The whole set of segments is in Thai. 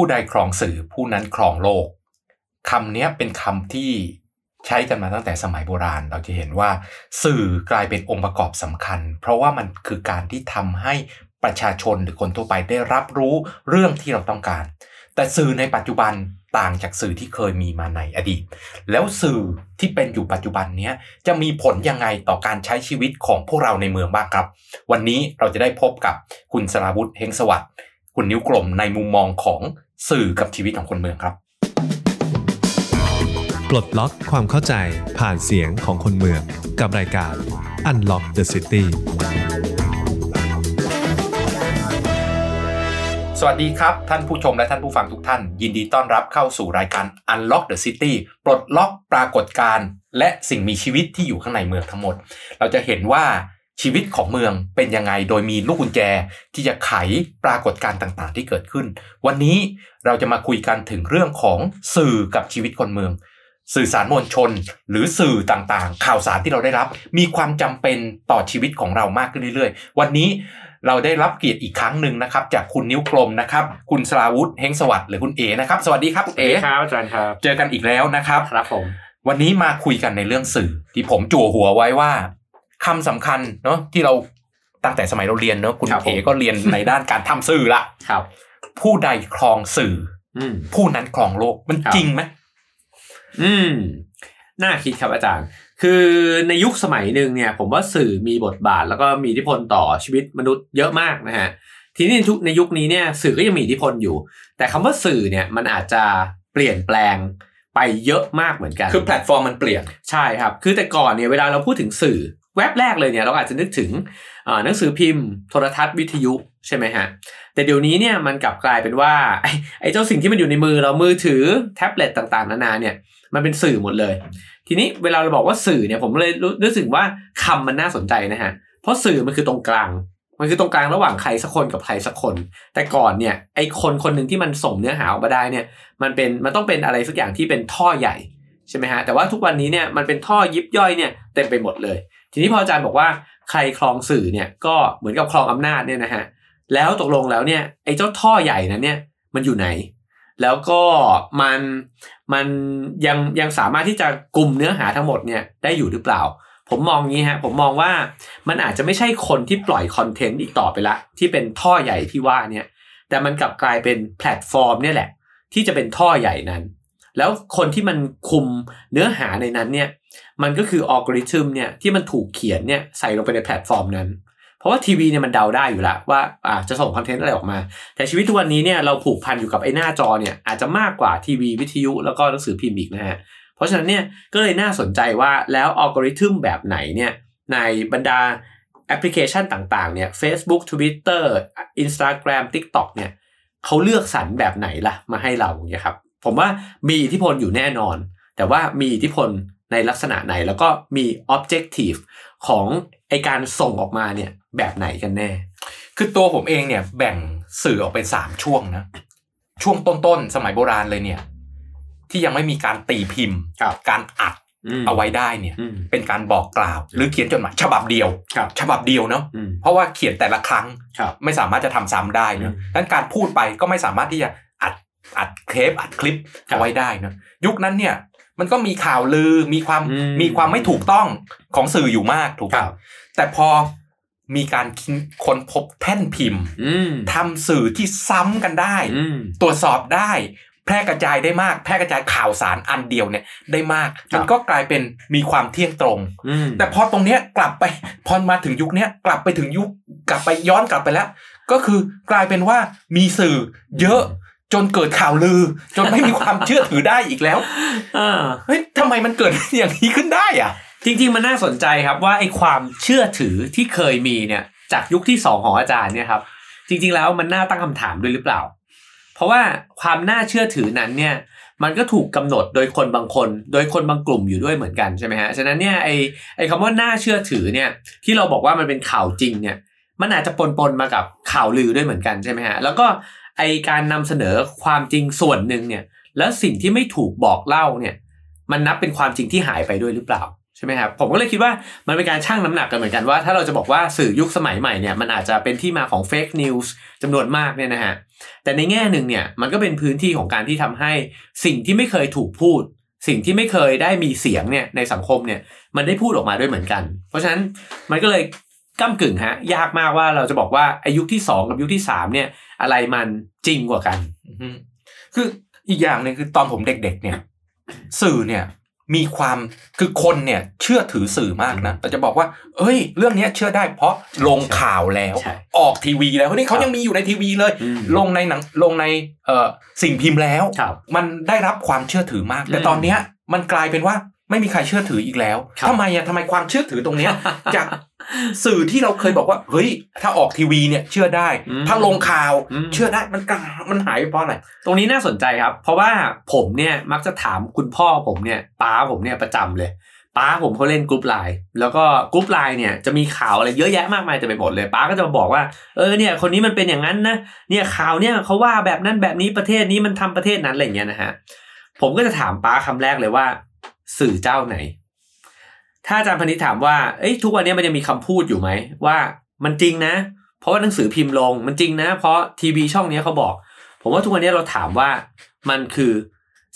ผู้ใดครองสื่อผู้นั้นครองโลกคำนี้เป็นคำที่ใช้กันมาตั้งแต่สมัยโบราณ เราจะเห็นว่า สื่อกลายเป็นองค์ประกอบสำคัญ เพราะว่ามันคือการที่ทำให้ประชาชนหรือคนทั่วไปได้รับรู้เรื่องที่เราต้องการ แต่สื่อในปัจจุบันต่างจากสื่อที่เคยมีมาในอดีต แล้วสื่อที่เป็นอยู่ปัจจุบันนี้จะมีผลยังไงต่อการใช้ชีวิตของพวกเราในเมืองบ้างครับ วันนี้เราจะได้พบกับคุณสราวุธเฮงสวัสดิ์คุณนิ้วกลมในมุมมองของ สื่อกับชีวิตของคนเมืองครับ ปลดล็อกความเข้าใจผ่านเสียงของคนเมือง กับรายการ Unlock the City สวัสดีครับ ท่านผู้ชมและท่านผู้ฟังทุกท่าน ยินดีต้อนรับเข้าสู่รายการ Unlock the City ปลดล็อกปรากฏการณ์และสิ่งมีชีวิตที่อยู่ข้างในเมืองทั้งหมด เราจะเห็นว่า ชีวิตของเมืองเป็นยังไง โดยมีลูกกุญแจที่จะไขปรากฏการณ์ต่างๆ ที่เกิดขึ้น วันนี้เราจะมาคุยกันถึงเรื่องของสื่อกับชีวิตคนเมือง สื่อสารมวลชน หรือสื่อต่างๆ ข่าวสารที่เราได้รับ มีความจำเป็นต่อชีวิตของเรามากขึ้นเรื่อยๆ วันนี้เราได้รับเกียรติอีกครั้งหนึ่งนะครับ จากคุณนิ้วกลมนะครับ คุณสราวุธเฮงสวัสดิ์หรือคุณเอนะครับ สวัสดีครับคุณเอครับอาจารย์ครับ เจอกันอีกแล้วนะครับ ครับผม วันนี้มาคุยกันในเรื่องสื่อที่ผมจั่วหัวไว้ว่า คำสำคัญเนาะที่เราตั้งแต่สมัยเราเรียนเนาะคุณเอก็เรียนในด้านการทำสื่อละครับ ผู้ใดครองสื่ออืมผู้นั้นครองโลกมันครับจริงไหมอืมน่าคิดครับอาจารย์ คือในยุคสมัยหนึ่งเนี่ย ผมว่าสื่อมีบทบาท แล้วก็มีอิทธิพลต่อชีวิตมนุษย์เยอะมากนะฮะทีนี้ในทุกในยุคนี้เนี่ยสื่อก็ยังมีอิทธิพลอยู่ แต่คำว่าสื่อเนี่ยมันอาจจะเปลี่ยนแปลงไปเยอะมากเหมือนกัน คือแพลตฟอร์มมันเปลี่ยนใช่ครับ คือแต่ก่อนเนี่ยเวลาเราพูดถึงสื่อ แว็บแรกเลยเนี่ยเราอาจจะนึกถึงหนังสือพิมพ์โทรทัศน์วิทยุใช่ไหมฮะแต่เดี๋ยวนี้เนี่ยมันกลับกลายเป็นว่าไอ้ไอเจ้าสิ่งที่มันอยู่ในมือเรามือถือแท็บเล็ตต่างๆนานาเนี่ยมันเป็นสื่อหมดเลย ทีนี้เวลาเราบอกว่าสื่อเนี่ยผมเลยรู้รู้สึกว่าคำมันน่าสนใจนะฮะเพราะสื่อมันคือตรงกลางมันคือตรงกลางระหว่างใครสักคนกับใครสักคน แต่ก่อนเนี่ยไอ้คนคนหนึ่งที่มันส่งเนื้อหาออกมาได้เนี่ยมันเป็นมันต้องเป็นอะไรสักอย่างที่เป็นท่อใหญ่ใช่ไหมฮะแต่ว่าทุกวันนี้เนี่ยมันเป็นท่อยิบย่อยเนี่ยเต็มไปหมดเลย ทีนี้พออาจารย์บอกว่าใครครองสื่อเนี่ยก็เหมือนกับครองอำนาจเนี่ยนะฮะแล้วตกลงแล้วเนี่ยไอ้เจ้าท่อใหญ่นั้นเนี่ยมันอยู่ไหน แล้วก็มันมันยังยังสามารถที่จะกลุ่มเนื้อหาทั้งหมดเนี่ยได้อยู่หรือเปล่า ผมมองงี้ฮะผมมองว่ามันอาจจะไม่ใช่คนที่ปล่อยคอนเทนต์อีกต่อไปละ ที่เป็นท่อใหญ่ที่ว่าเนี่ยแต่มันกลับกลายเป็นแพลตฟอร์มเนี่ยแหละ ที่จะเป็นท่อใหญ่นั้น แล้วคนที่มันคุมเนื้อหาในนั้นเนี่ย มันก็คืออัลกอริทึมเนี่ยที่มันถูกเขียนเนี่ยใส่ลงไปในแพลตฟอร์มนั้น เพราะว่าทีวีเนี่ยมันเดาได้อยู่แล้วว่าอ่าจะส่งคอนเทนต์อะไรออกมา แต่ชีวิตทุกวันนี้เนี่ยเราผูกพันอยู่กับไอ้หน้าจอเนี่ยอาจจะมากกว่าทีวีวิทยุแล้วก็หนังสือพิมพ์อีกนะฮะเพราะฉะนั้นเนี่ยก็เลยน่าสนใจว่าแล้วอัลกอริทึมแบบไหนเนี่ยในบรรดาแอปพลิเคชันต่างๆเนี่ย Facebook Twitter Instagram TikTok เนี่ยเขาเลือกสรรแบบไหนล่ะมาให้เราเนี่ยครับผมว่ามีอิทธิพลอยู่แน่นอน แต่ว่ามีอิทธิพล ในลักษณะไหน แล้วก็มี objective ของไอการส่งออกมาเนี่ยแบบไหนกันแน่ คือตัวผมเองเนี่ยแบ่งสื่อออกเป็นสามช่วงนะ ช่วงต้นๆ สมัยโบราณเลยเนี่ย ที่ยังไม่มีการตีพิมพ์ครับการอัดมเอาไว้ได้เนี่ยอืมเป็นการบอกกล่าว หรือเขียนจดหมายฉบับเดียวครับฉบับเดียวเนาะอืมเพราะว่าเขียนแต่ละครั้งครับไม่สามารถจะทำซ้ำได้เนอะอืมดังนั้นการพูดไปก็ไม่สามารถที่จะอัดอัดเทปอัดคลิปครับเอาไว้ได้เนอะยุคนั้นเนี่ย มันก็มีข่าวลือมีความอืมมีความไม่ถูกต้องของสื่ออยู่มากถูกครัป่ะบแต่พอมีการค้นพบแท่นพิมพ์อืมทำสื่อที่ซ้ำกันได้อืมตรวจสอบได้ แพร่กระจายได้มาก แพร่กระจายข่าวสารอันเดียวเนี่ย ได้มากครับมันก็กลายเป็นมีความเที่ยงตรงอืมแต่พอตรงเนี้ยกลับไปพอมาถึงยุคเนี้ยกลับไปถึงยุคกลับไปย้อนกลับไปแล้ว ก็คือกลายเป็นว่ามีสื่อเยอะ จนเกิดข่าวลือ จนไม่มีความเชื่อถือได้อีกแล้วอ่าเฮ้ยทำไมมันเกิดอย่างนี้ขึ้นได้อะ จริง ๆ มันน่าสนใจครับว่าไอ้ความเชื่อถือที่เคยมีเนี่ย จากยุคที่สองของอาจารย์เนี่ยครับ จริง ๆ แล้วมันน่าตั้งคำถามด้วยหรือเปล่า เพราะว่าความน่าเชื่อถือนั้นเนี่ย มันก็ถูกกำหนดโดยคนบางคน โดยคนบางกลุ่มอยู่ด้วยเหมือนกันใช่ไหมฮะฉะนั้นเนี่ยไอ้ไอ้คำว่าน่าเชื่อถือเนี่ย ที่เราบอกว่ามันเป็นข่าวจริงเนี่ยมันอาจจะปนๆมากับข่าวลือด้วยเหมือนกันใช่ไหมฮะ แล้วก็ ไอการนำเสนอความจริงส่วนหนึ่งเนี่ย แล้วสิ่งที่ไม่ถูกบอกเล่าเนี่ย มันนับเป็นความจริงที่หายไปด้วยหรือเปล่าใช่ไหมครับผมก็เลยคิดว่ามันเป็นการชั่งน้ำหนักกันเหมือนกันว่า ถ้าเราจะบอกว่าสื่อยุคสมัยใหม่เนี่ยมันอาจจะเป็นที่มาของเฟกนิวส์จำนวนมากเนี่ยนะฮะแต่ในแง่หนึ่งเนี่ยมันก็เป็นพื้นที่ของการที่ทำให้สิ่งที่ไม่เคยถูกพูด สิ่งที่ไม่เคยได้มีเสียงเนี่ยในสังคมเนี่ยมันได้พูดออกมาด้วยเหมือนกัน เพราะฉะนั้นมันก็เลย ก้ากึ่งฮะ ยากมากว่าเราจะบอกว่าอายุคที่สองกับยุคที่สามเนี่ย อะไรมันจริงกว่ากันอืมคืออีกอย่างหนึ่งคือตอนผมเด็ก ๆ เนี่ย สื่อเนี่ยมีความคือคนเนี่ยเชื่อถือสื่อมากนะแต่จะบอกว่า เอ้ย เรื่องเนี้ยเชื่อได้เพราะลงข่าวแล้วใช่ออกทีวีแล้วนี่เขายังมีอยู่ในทีวีเลยอืมลงในหนังลงในเอ่อสิ่งพิมพ์แล้วครับมันได้รับความเชื่อถือมาก แต่อืมตอนเนี้ยมันกลายเป็นว่าไม่มีใครเชื่อถืออีกแล้วครับทำไมอะทำไมความเชื่อถือตรงเนี้ยจาก สื่อที่เราเคยบอกว่าเฮ้ยถ้าออกทีวีเนี่ยเชื่อได้อืมถ้าลงข่าวอืมเชื่อได้มันกลายมันหายไปเพราะอะไรตรงนี้น่าสนใจครับ เพราะว่าผมเนี่ยมักจะถามคุณพ่อผมเนี่ยป้าผมเนี่ยประจำเลยป้าผมเขาเล่นกรุ๊ปไลน์แล้วก็กรุ๊ปไลน์เนี่ยจะมีข่าวอะไรเยอะแยะมากมายเต็มไปหมดเลยป้าก็จะมาบอกว่าเออเนี่ยคนนี้มันเป็นอย่างนั้นนะเนี่ยข่าวเนี่ยเขาว่าแบบนั้นแบบนี้ประเทศนี้มันทำประเทศนั้นอะไรอย่างเงี้ยนะฮะผมก็จะถามป้าคำแรกเลยว่า สื่อเจ้าไหน ถ้าอาจารย์พนิษฐ์ถามว่าเอ้ยทุกวันนี้มันยังมีคำพูดอยู่ไหมว่ามันจริงนะ เพราะว่าหนังสือพิมพ์ลงมันจริงนะ เพราะทีวีช่องนี้เขาบอก ผมว่าทุกวันนี้เราถามว่ามันคือ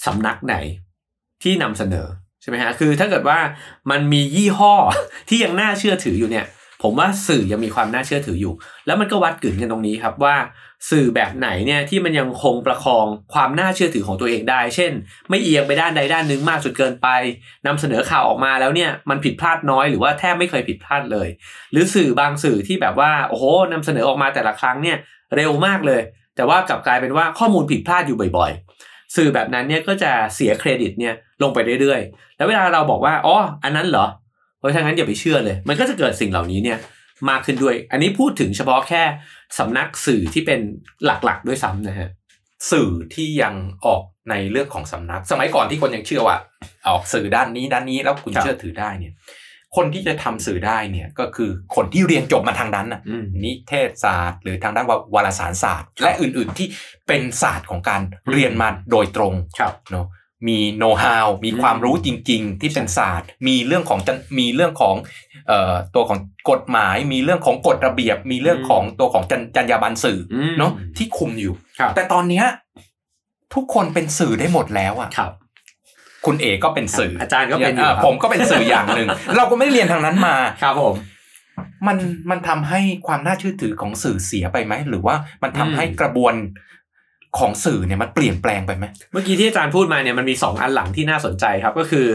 สำนักไหนที่นำเสนอใช่ไหมฮะคือถ้าเกิดว่ามันมียี่ห้อที่ยังน่าเชื่อถืออยู่เนี่ย ผมว่าสื่อยังมีความน่าเชื่อถืออยู่ แล้วมันก็วัดกึ่นกันตรงนี้ครับว่า สื่อแบบไหนเนี่ยที่มันยังคงประคองความน่าเชื่อถือของตัวเองได้ เช่น ไม่เอียงไปด้านใดด้านหนึ่งมากจนเกินไปนำเสนอข่าวออกมาแล้วเนี่ยมันผิดพลาดน้อยหรือว่าแทบไม่เคยผิดพลาดเลย หรือสื่อบางสื่อที่แบบว่าโอ้โหนำเสนอออกมาแต่ละครั้งเนี่ยเร็วมากเลย แต่ว่ากลับกลายเป็นว่าข้อมูลผิดพลาดอยู่บ่อยๆ สื่อแบบนั้นเนี่ยก็จะเสียเครดิตเนี่ยลงไปเรื่อยๆ แล้วเวลาเราบอกว่าอ๋ออันนั้นเหรอ เพราะฉะนั้นอย่าไปเชื่อเลย มันก็จะเกิดสิ่งเหล่านี้เนี่ยมากขึ้นด้วย อันนี้พูดถึงเฉพาะแค่สำนักสื่อที่เป็นหลักๆ ด้วยซ้ำนะฮะสื่อที่ยังออกในเรื่องของสำนัก สมัยก่อนที่คนยังเชื่อว่า ออกสื่อด้านนี้ด้านนี้แล้วคุณครับเชื่อถือได้เนี่ยคนที่จะทำสื่อได้เนี่ยก็คือคนที่เรียนจบมาทางนั้นน่ะอืมนิเทศศาสตร์ หรือทางด้านวารสารศาสตร์ และอื่นๆที่เป็นศาสตร์ของการเรียนมาโดยตรงครับเนาะ มีโน้ตฮาวมีความรู้จริง ๆ ที่เป็นศาสตร์ มีเรื่องของจันมีเรื่องของเอ่อตัวของกฎหมาย มีเรื่องของกฎระเบียบ มีเรื่องของตัวของจรรจรรยาบรรณสื่ออมเนาะที่คุมอยู่ครับแต่ตอนเนี้ยทุกคนเป็นสื่อได้หมดแล้วอะครับ คุณเอก็เป็นสื่ออาจารย์ก็เป็นอยู่อ่าครับผมก็เป็นสื่ออย่างหนึ่งเราก็ไม่ได้เรียนทางนั้นมาครับผมมันมันทำให้ความน่าเชื่อถือของสื่อเสียไปไหมหรือว่ามันทำให้อืมกระบวน ของสื่อเนี่ยมันเปลี่ยนแปลงไปไหมเมื่อกี้ที่อาจารย์พูดมาเนี่ยมันมีสองอันหลังที่น่าสนใจครับก็คือ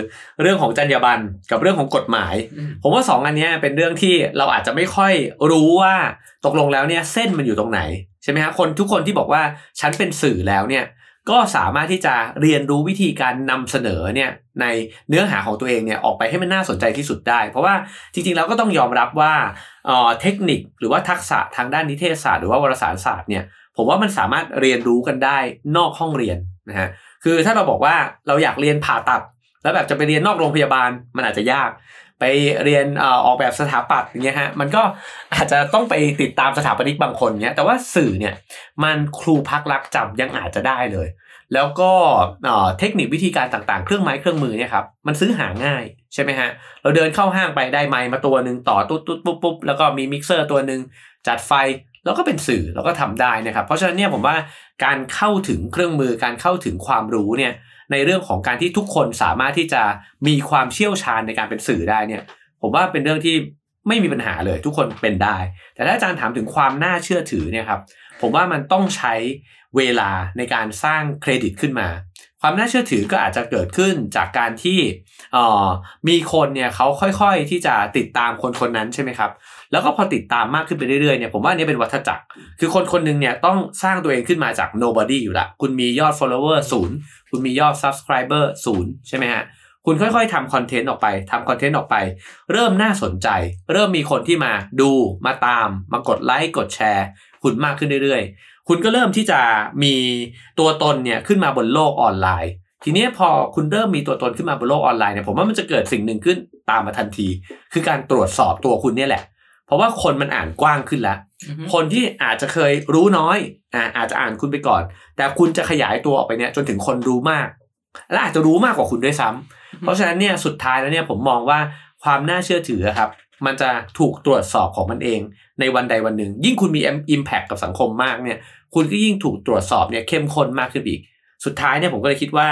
เรื่องของจรรยาบรรณกับเรื่องของกฎหมาย ผมว่าสองอันเนี้ยเป็นเรื่องที่เราอาจจะไม่ค่อยรู้ว่าตกลงแล้วเนี่ยเส้นมันอยู่ตรงไหนใช่ไหมฮะคนทุกคนที่บอกว่าฉันเป็นสื่อแล้วเนี่ยก็สามารถที่จะเรียนรู้วิธีการนำเสนอเนี่ยในเนื้อหาของตัวเองเนี่ยออกไปให้มันน่าสนใจที่สุดได้ เพราะว่าจริงๆแล้วก็ต้องยอมรับว่าเอ่อเทคนิคหรือว่าทักษะทางด้านนิเทศศาสตร์หรือว่าวารสารศาสตร์เนี่ย ผมว่ามันสามารถเรียนรู้กันได้นอกห้องเรียนนะฮะคือถ้าเราบอกว่าเราอยากเรียนผ่าตัด แล้วแบบจะไปเรียนนอกโรงพยาบาลมันอาจจะยาก ไปเรียนออกแบบสถาปัตย์อย่างเงี้ยฮะมันก็อาจจะต้องไปติดตามสถาปนิกบางคนเนี้ยแต่ว่าสื่อเนี่ยมันครูพักลักจำยังอาจจะได้เลย แล้วก็เทคนิควิธีการต่างๆ เครื่องไม้เครื่องมือเนี่ยครับมันซื้อหาง่ายใช่ไหมฮะเราเดินเข้าห้างไปได้ไมค์มาตัวหนึ่งต่อตุ๊ดตุ๊ดปุ๊บปุ๊บแล้วก็มีมิกเซอร์ตัวหนึ่งจัดไฟ แล้วก็เป็นสื่อแล้วก็ทำได้นะครับ เพราะฉะนั้นเนี่ยผมว่าการเข้าถึงเครื่องมือการเข้าถึงความรู้เนี่ยในเรื่องของการที่ทุกคนสามารถที่จะมีความเชี่ยวชาญในการเป็นสื่อได้เนี่ย ผมว่าเป็นเรื่องที่ไม่มีปัญหาเลยทุกคนเป็นได้ แต่ถ้าอาจารย์ถามถึงความน่าเชื่อถือเนี่ยครับผมว่ามันต้องใช้เวลาในการสร้างเครดิตขึ้นมา ความน่าเชื่อถือก็อาจจะเกิดขึ้นจากการที่อ่อมีคนเนี่ยเขาค่อยๆที่จะติดตามคนคนนั้นใช่ไหมครับ แล้วก็พอติดตามมากขึ้นไปเรื่อยๆเนี่ยผมว่าอันนี้เป็นวัฏจักร คือคนคนหนึงเนี่ยต้องสร้างตัวเองขึ้นมาจาก nobody อยู่ละคุณมียอด follower ศูนย์คุณมียอด subscriber ศูนย์ใช่ไหมฮะคุณค่อยๆทำคอนเทนต์ออกไปทำคอนเทนต์ออกไป เริ่มน่าสนใจ เริ่มมีคนที่มาดูมาตามมากดไลค์กดแชร์ คุณมากขึ้นเรื่อยๆ คุณก็เริ่มที่จะมีตัวตนเนี่ยขึ้นมาบนโลกออนไลน์ ทีนี้พอคุณเริ่มมีตัวตนขึ้นมาบนโลกออนไลน์เนี่ยผมว่ามันจะเกิดสิ่งหนึ่งขึ้นตามมาทันที คือการตรวจสอบตัวคุณเนี่ยแหละ เพราะว่าคนมันอ่านกว้างขึ้นแล้ว คนที่อาจจะเคยรู้น้อยอ่าอาจจะอ่านคุณไปก่อน แต่คุณจะขยายตัวออกไปเนี่ยจนถึงคนรู้มาก และอาจจะรู้มากกว่าคุณด้วยซ้ำเพราะฉะนั้นเนี่ยสุดท้ายแล้วเนี่ยผมมองว่าความน่าเชื่อถืออะครับมันจะถูกตรวจสอบของมันเองในวันใดวันหนึ่ง ยิ่งคุณมี Impact กับสังคมมากเนี่ย คุณก็ยิ่งถูกตรวจสอบเนี่ยเข้มข้นมากขึ้นอีก สุดท้ายเนี่ยผมก็เลยคิดว่า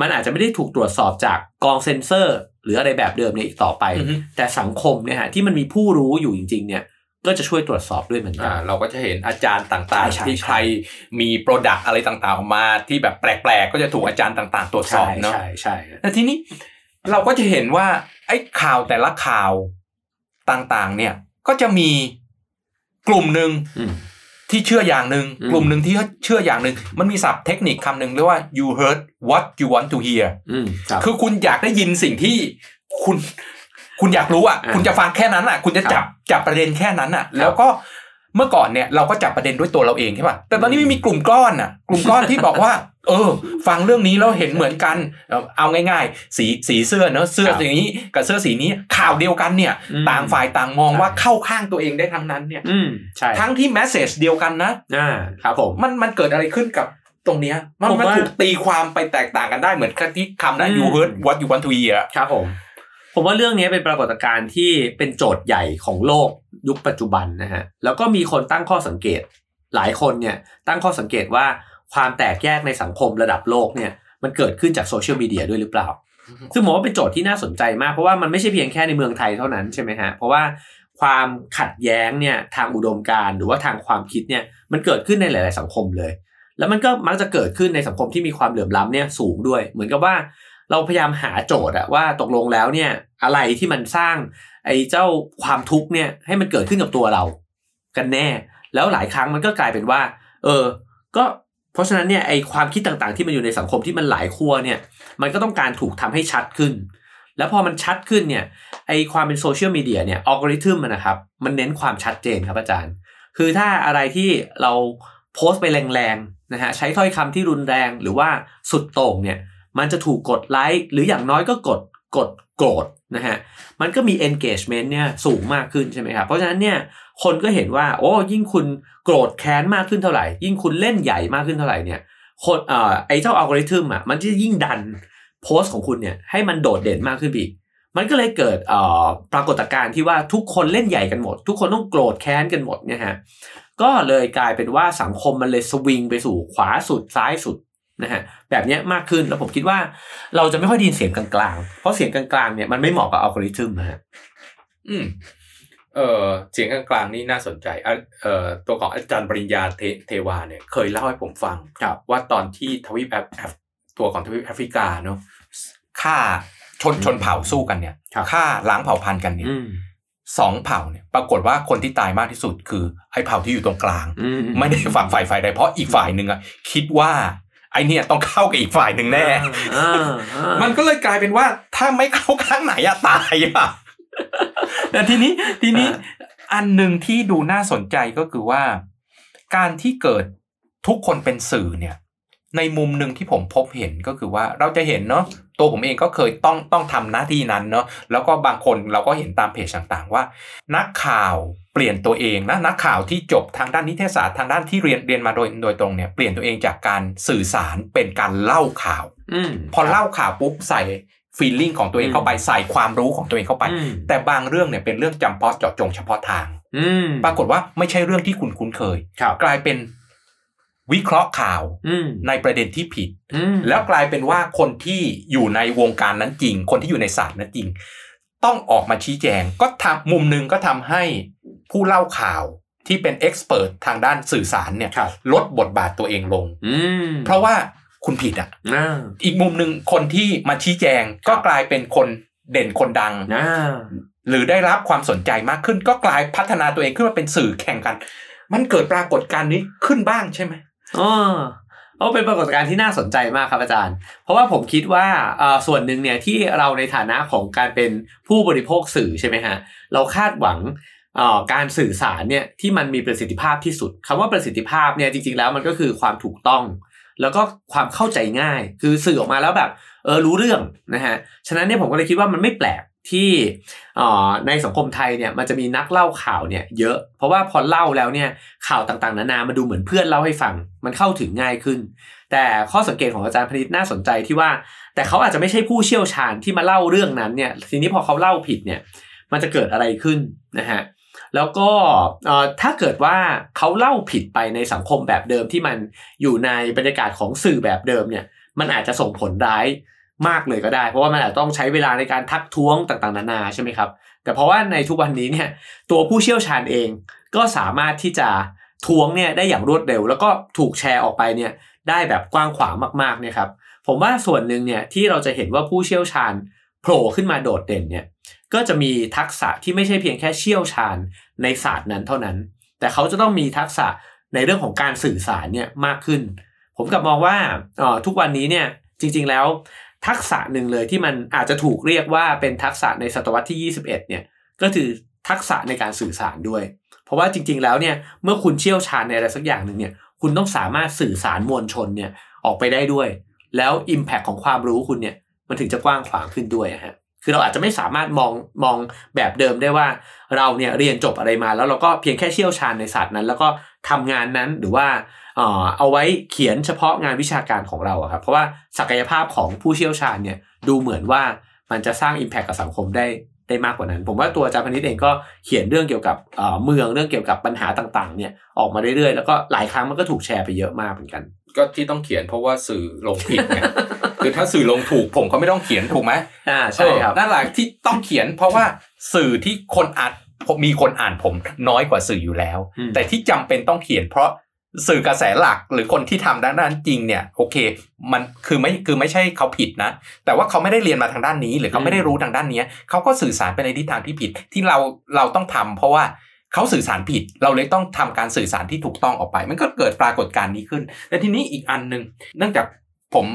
มันอาจจะไม่ได้ถูกตรวจสอบจากกองเซ็นเซอร์ หรืออะไรแบบเดิมเนี่ยอีกต่อไปอือฮึแต่สังคมเนี่ยฮะที่มันมีผู้รู้อยู่จริง ๆ เนี่ยก็จะช่วยตรวจสอบด้วยเหมือนกัอ่านเราก็จะเห็นอาจารย์ต่างใช่ใช่ๆที่ใครมีโปรดักต์อะไรต่างๆออกมา ที่แบบแปลกๆ ก็จะถูกอาจารย์ต่างๆ ตรวจสอบเนาะใช่ใช่ใช่แต่ทีนี้เราก็จะเห็นว่า ไอ้ข่าวแต่ละข่าวต่างๆ เนี่ย ก็จะมีกลุ่มหนึ่งอืม ที่เชื่ออย่างหนึ่งอืมกลุ่มหนึ่งที่เชื่ออย่างหนึ่งมันมีศัพท์เทคนิคคำหนึ่งเรียกว่า you heard what you want to hear อืมครับคือคุณอยากได้ยินสิ่งที่คุณ คุณอยากรู้อะอ่าคุณจะฟังแค่นั้นอะ คุณจะจับจับประเด็นแค่นั้นอะ แล้วก็เมื่อก่อนเนี่ยเราก็จับประเด็นด้วยตัวเราเองใช่ป่ะแต่ตอนนี้ไม่มีกลุ่มก้อนอะ กลุ่มก้อนที่บอกว่า เออ ฟังเรื่องนี้แล้วเห็นเหมือนกัน เอาเอาง่ายๆ สีสีเสื้อเนอะเสื้อครับสีนี้กับเสื้อสีนี้ข่าวเดียวกันเนี่ยอืมต่างฝ่ายต่างมองใช่ว่าเข้าข้างตัวเองได้ทั้งนั้นเนี่ยอืมใช่ทั้งที่แมสเซจเดียวกันนะอ่าครับผมมันมันเกิดอะไรขึ้นกับตรงเนี้ยมันผมมันว่าถูกตีความไปแตกต่างกันได้เหมือนกับที่คำนั้นอืม you heard what you want to hear ครับผมผมว่าเรื่องนี้เป็นปรากฏการณ์ที่เป็นโจทย์ใหญ่ของโลกยุคปัจจุบันนะฮะแล้วก็มีคนตั้งข้อสังเกต หลายคนเนี่ยตั้งข้อสังเกตว่า ความแตกแยกในสังคมระดับโลกเนี่ยมันเกิดขึ้นจากโซเชียลมีเดียด้วยหรือเปล่า ซึ่งผมว่าเป็นโจทย์ที่น่าสนใจมากเพราะว่ามันไม่ใช่เพียงแค่ในเมืองไทยเท่านั้นใช่ไหมฮะเพราะว่าความขัดแย้งเนี่ยทางอุดมการณ์หรือว่าทางความคิดเนี่ยมันเกิดขึ้นในหลาย ๆ สังคมเลย แล้วมันก็มักจะเกิดขึ้นในสังคมที่มีความเหลื่อมล้ำเนี่ยสูงด้วย เหมือนกับว่าเราพยายามหาโจทย์อะว่าตกลงแล้วเนี่ยอะไรที่มันสร้างไอ้เจ้าความทุกข์เนี่ยให้มันเกิดขึ้นกับตัวเรา กันแน่ แล้วหลายครั้งมันก็กลายเป็นว่า เออ ก็ เพราะฉะนั้นเนี่ยไอความคิดต่างๆที่มันอยู่ในสังคมที่มันหลายขั้วเนี่ย มันก็ต้องการถูกทำให้ชัดขึ้น แล้วพอมันชัดขึ้นเนี่ยไอความเป็นโซเชียลมีเดียเนี่ยอัลกอริทึมมันนะครับ มันเน้นความชัดเจนครับอาจารย์ คือถ้าอะไรที่เราโพสต์ไปแรงๆนะฮะใช้ถ้อยคำที่รุนแรงหรือว่าสุดโต่งเนี่ยมันจะถูกกดไลค์หรืออย่างน้อยก็กดกดโกรธนะฮะมันก็มี engagement เนี่ยสูงมากขึ้นใช่ไหมครับเพราะฉะนั้นเนี่ย คนก็เห็นว่า โอ้ยิ่งคุณโกรธแค้นมากขึ้นเท่าไหร่ ยิ่งคุณเล่นใหญ่มากขึ้นเท่าไหร่เนี่ยคนเอ่อไอ้เจ้าอัลกอริทึมอะมันจะยิ่งดันโพสต์ของคุณเนี่ยให้มันโดดเด่นมากขึ้นไปอีกมันก็เลยเกิดเอ่อปรากฏการณ์ที่ว่าทุกคนเล่นใหญ่กันหมด ทุกคนต้องโกรธแค้นกันหมดเนี่ยฮะก็เลยกลายเป็นว่าสังคมมันเลยสวิงไปสู่ขวาสุดซ้ายสุดนะฮะแบบเนี้ยมากขึ้นแล้วผมคิดว่าเราจะไม่ค่อยได้ยินเสียงกลางๆ เพราะเสียงกลางๆเนี่ยมันไม่เหมาะกับอัลกอริทึมนะฮะอืม เออเสียงกลางๆนี่น่าสนใจอะเอ่อตัวของอาจารย์ปริญญาเทเทวาเนี่ยเคยเล่าให้ผมฟังครับว่าตอนที่ทวีปแอฟแอฟตัวของทวีปแอฟริกาเนาะฆ่าชนชนเผ่าสู้กันเนี่ยครับฆ่าล้างเผ่าพันธุ์กันเนี่ยอืมสองเผ่าเนี่ยปรากฏว่าคนที่ตายมากที่สุดคือไอ้เผ่าที่อยู่ตรงกลางอืมไม่ได้ฝักฝ่ายฝ่ายใดเพราะอีกฝ่ายหนึ่งอะคิดว่าไอ้เนี่ยต้องเข้ากับอีกฝ่ายหนึ่งแน่อ่าอ่ามันก็เลยกลายเป็นว่าถ้าไม่เข้าข้างไหนอะตายอะ แต่ทีนี้ทีนี้อันหนึ่งที่ดูน่าสนใจก็คือว่า การที่เกิดทุกคนเป็นสื่อเนี่ย ในมุมหนึ่งที่ผมพบเห็นก็คือว่าเราจะเห็นเนาะตัวผมเองก็เคยต้องต้องทำหน้าที่นั้นเนาะแล้วก็บางคนเราก็เห็นตามเพจต่างๆว่า นักข่าวเปลี่ยนตัวเองนะนักข่าวที่จบทางด้านนิเทศศาสตร์ทางด้านที่เรียนเรียนมาโดยโดยตรงเนี่ยเปลี่ยนตัวเองจากการสื่อสารเป็นการเล่าข่าวอืมพอเล่าข่าวปุ๊บใส่ ฟีลลิ่งของตัวเองเข้าไปใส่ความรู้ของตัวเองเข้าไปอืมแต่บางเรื่องเนี่ยเป็นเรื่องจำเพาะเจาะจงเฉพาะทางอืมปรากฏว่าไม่ใช่เรื่องที่คุณคุ้นเคยครับกลายเป็นวิเคราะห์ข่าวอืมในประเด็นที่ผิดอืมแล้วกลายเป็นว่าคนที่อยู่ในวงการนั้นจริง คนที่อยู่ในศาสตร์นั้นจริง ต้องออกมาชี้แจง ก็ทำมุมหนึ่งก็ทำให้ผู้เล่าข่าวที่เป็นเอ็กซ์เพรสทางด้านสื่อสารเนี่ยครับลดบทบาทตัวเองลงอืมเพราะว่า คุณผิดอะอ่าอีกมุมหนึ่งคนที่มาชี้แจงครับก็กลายเป็นคนเด่นคนดังอ่าหรือได้รับความสนใจมากขึ้น ก็กลายพัฒนาตัวเองขึ้นมาเป็นสื่อแข่งกัน มันเกิดปรากฏการณ์นี้ขึ้นบ้างใช่ไหมอ๋อโอ้เป็นปรากฏการณ์ที่น่าสนใจมากครับอาจารย์ เพราะว่าผมคิดว่าเอ่อส่วนหนึ่งเนี่ยที่เราในฐานะของการเป็นผู้บริโภคสื่อใช่ไหมฮะ เราคาดหวังเอ่อการสื่อสารเนี่ยที่มันมีประสิทธิภาพที่สุดคำว่าประสิทธิภาพเนี่ยจริงๆแล้วมันก็คือความถูกต้อง แล้วก็ความเข้าใจง่าย คือสื่อออกมาแล้วแบบเออรู้เรื่องนะฮะฉะนั้นเนี่ยผมก็เลยคิดว่ามันไม่แปลกที่อ่อในสังคมไทยเนี่ยมันจะมีนักเล่าข่าวเนี่ยเยอะ เพราะว่าพอเล่าแล้วเนี่ยข่าวต่างๆ นานามันดูเหมือนเพื่อนเล่าให้ฟัง มันเข้าถึงง่ายขึ้น แต่ข้อสังเกตของอาจารย์พนิษน่าสนใจที่ว่า แต่เขาอาจจะไม่ใช่ผู้เชี่ยวชาญที่มาเล่าเรื่องนั้นเนี่ยทีนี้พอเขาเล่าผิดเนี่ยมันจะเกิดอะไรขึ้นนะฮะ แล้วก็ถ้าเกิดว่าเขาเล่าผิดไปในสังคมแบบเดิมที่มันอยู่ในบรรยากาศของสื่อแบบเดิมเนี่ยมันอาจจะส่งผลร้ายมากเลยก็ได้ เพราะว่ามันอาจจะต้องใช้เวลาในการทักท้วงต่างๆนานาใช่ไหมครับ แต่เพราะว่าในทุกวันนี้เนี่ยตัวผู้เชี่ยวชาญเองก็สามารถที่จะท้วงเนี่ยได้อย่างรวดเร็ว แล้วก็ถูกแชร์ออกไปเนี่ยได้แบบกว้างขวางมากๆเนี่ยครับผมว่าส่วนหนึ่งเนี่ยที่เราจะเห็นว่าผู้เชี่ยวชาญโผล่ขึ้นมาโดดเด่นเนี่ย ก็จะมีทักษะที่ไม่ใช่เพียงแค่เชี่ยวชาญในศาสตร์นั้นเท่านั้น แต่เขาจะต้องมีทักษะในเรื่องของการสื่อสารเนี่ยมากขึ้น ผมกลับมองว่าออทุกวันนี้เนี่ยจริง ๆแล้ว ทักษะหนึ่งเลยที่มันอาจจะถูกเรียกว่าเป็นทักษะในศตวรรษที่ 21 เนี่ยก็คือทักษะในการสื่อสารด้วย เพราะว่าจริง ๆ แล้วเนี่ยเมื่อคุณเชี่ยวชาญในอะไรสักอย่างหนึ่งเนี่ยคุณต้องสามารถสื่อสารมวลชนเนี่ยออกไปได้ด้วย แล้ว Impact ของความรู้คุณเนี่ยมันถึงจะกว้างขวางขึ้นด้วยอะฮะ คือเราอาจจะไม่สามารถมองมองแบบเดิมได้ว่า เราเนี่ยเรียนจบอะไรมา แล้วเราก็เพียงแค่เชี่ยวชาญในศาสตร์นั้น แล้วก็ทำงานนั้นหรือว่าเอาไว้เขียนเฉพาะงานวิชาการของเราครับเพราะว่าศักยภาพของผู้เชี่ยวชาญเนี่ยดูเหมือนว่ามันจะสร้าง Impact กับสังคมได้ได้มากกว่านั้น ผมว่าตัวอาจารย์พนิษฐ์เองก็เขียนเรื่องเกี่ยวกับเอ่อเมืองเรื่องเกี่ยวกับปัญหาต่างๆ เนี่ยออกมาเรื่อยๆ แล้วก็หลายครั้งมันก็ถูกแชร์ไปเยอะมากเหมือนกัน ก็ที่ต้องเขียนเพราะว่าสื่อลงผิดไง คือถ้าสื่อลงถูกผมก็ไม่ต้องเขียนถูกไหมอ่าใช่ครับเออนั่นแหละที่ต้องเขียน เพราะว่าสื่อที่คนอ่านผมมีคนอ่านผมน้อยกว่าสื่ออยู่แล้วอืมแต่ที่จำเป็นต้องเขียน เพราะสื่อกระแสหลักหรือคนที่ทำด้านนั้นจริงเนี่ยโอเค มันคือไม่คือไม่ใช่เขาผิดนะ แต่ว่าเขาไม่ได้เรียนมาทางด้านนี้ หรือเขาไม่ได้รู้ทางด้านเนี้ยเขาก็สื่อสารไปในทิศทางที่ผิดที่เราเราต้องทำเพราะว่าเขาสื่อสารผิด เราเลยต้องทำการสื่อสารที่ถูกต้องออกไป มันก็เกิดปรากฏการณ์นี้ขึ้นแต่ทีนี้อีกอันหนึ่งเนื่องจากผม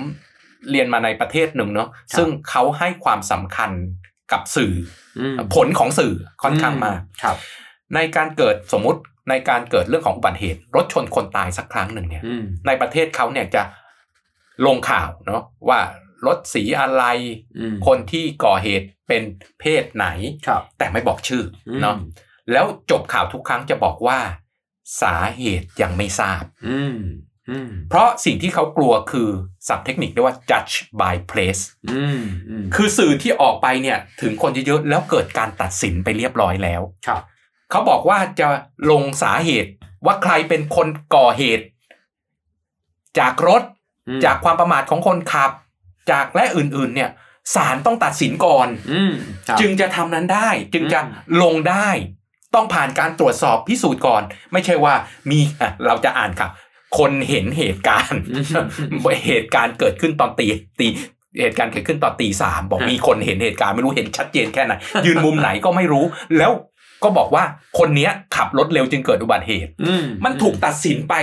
เรียนมาในประเทศหนึ่งเนาะซึ่งเขาให้ความสำคัญกับสื่ออืมอผลของสื่อค่อนข้างมากครับในการเกิดสมมุติในการเกิดเรื่องของอุบัติเหตุ รถชนคนตายสักครั้งหนึ่งเนี่ยอืมในประเทศเขาเนี่ยจะลงข่าวเนาะว่ารถสีอะไรอืมคนที่ก่อเหตุเป็นเพศไหนครับแต่ไม่บอกชื่ออมเนาะแล้วจบข่าวทุกครั้งจะบอกว่า สาเหตุยังไม่ทราบอืมอืม เพราะสิ่งที่เขากลัวคือศัพท์เทคนิคเรียกว่า judge by place อืมอืมคือสื่อที่ออกไปเนี่ยถึงคนเยอะๆแล้วเกิดการตัดสินไปเรียบร้อยแล้วครับเขาบอกว่าจะลงสาเหตุว่าใครเป็นคนก่อเหตุ จากรถอืมจากความประมาทของคนขับ จากและอื่นๆ เนี่ยศาลต้องตัดสินก่อนอืมครับจึงจะทำนั้นได้ จึงจะอืมลงได้ ต้องผ่านการตรวจสอบพิสูจน์ก่อน ไม่ใช่ว่ามีอะเราจะอ่านครับ คนเห็นเหตุการณ์เหตุการณ์เกิดขึ้นตอนตีตีเหตุการณ์เกิดขึ้นตอนตีสามบอกฮะมีคนเห็นเหตุการณ์ไม่รู้เห็นชัดเจนแค่ไหนยืนมุมไหนก็ไม่รู้ แล้วก็บอกว่าคนเนี้ยขับรถเร็วจึงเกิดอุบัติเหตุอืมมันถูกตัดสินไป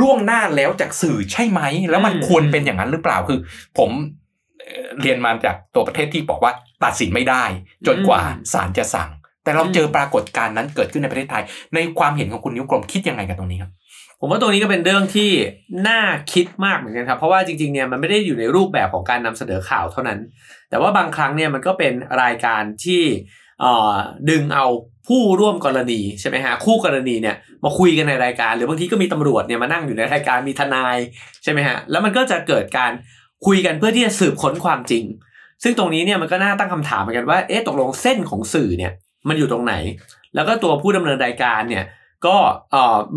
ล่วงหน้าแล้วจากสื่อใช่ไหม แล้วมันอืมควรเป็นอย่างนั้นหรือเปล่าคือ ผมเอ่อเรียนมาจากตัวประเทศที่บอกว่าตัดสินไม่ได้ จนกว่าศาลจะสั่ง แต่เราเจอปรากฏการณ์นั้นเกิดขึ้นในประเทศไทย ในความเห็นของคุณนิ้วกลมคิดยังไงกับตรงนี้ครับ ผมว่าตรงนี้ก็เป็นเรื่องที่น่าคิดมากเหมือนกันครับ เพราะว่าจริงๆเนี่ยมันไม่ได้อยู่ในรูปแบบของการนำเสนอข่าวเท่านั้น แต่ว่าบางครั้งเนี่ยมันก็เป็นรายการที่ดึงเอาผู้ร่วมกรณีใช่ไหมฮะคู่กรณีเนี่ยมาคุยกันในรายการ หรือบางทีก็มีตำรวจเนี่ยมานั่งอยู่ในรายการมีทนายใช่ไหมฮะแล้วมันก็จะเกิดการคุยกันเพื่อที่จะสืบค้นความจริง ซึ่งตรงนี้เนี่ยมันก็น่าตั้งคำถามเหมือนกันว่าเอ๊ะตกลงเส้นของสื่อเนี่ยมันอยู่ตรงไหน แล้วก็ตัวผู้ดำเนินรายการเนี่ย ก็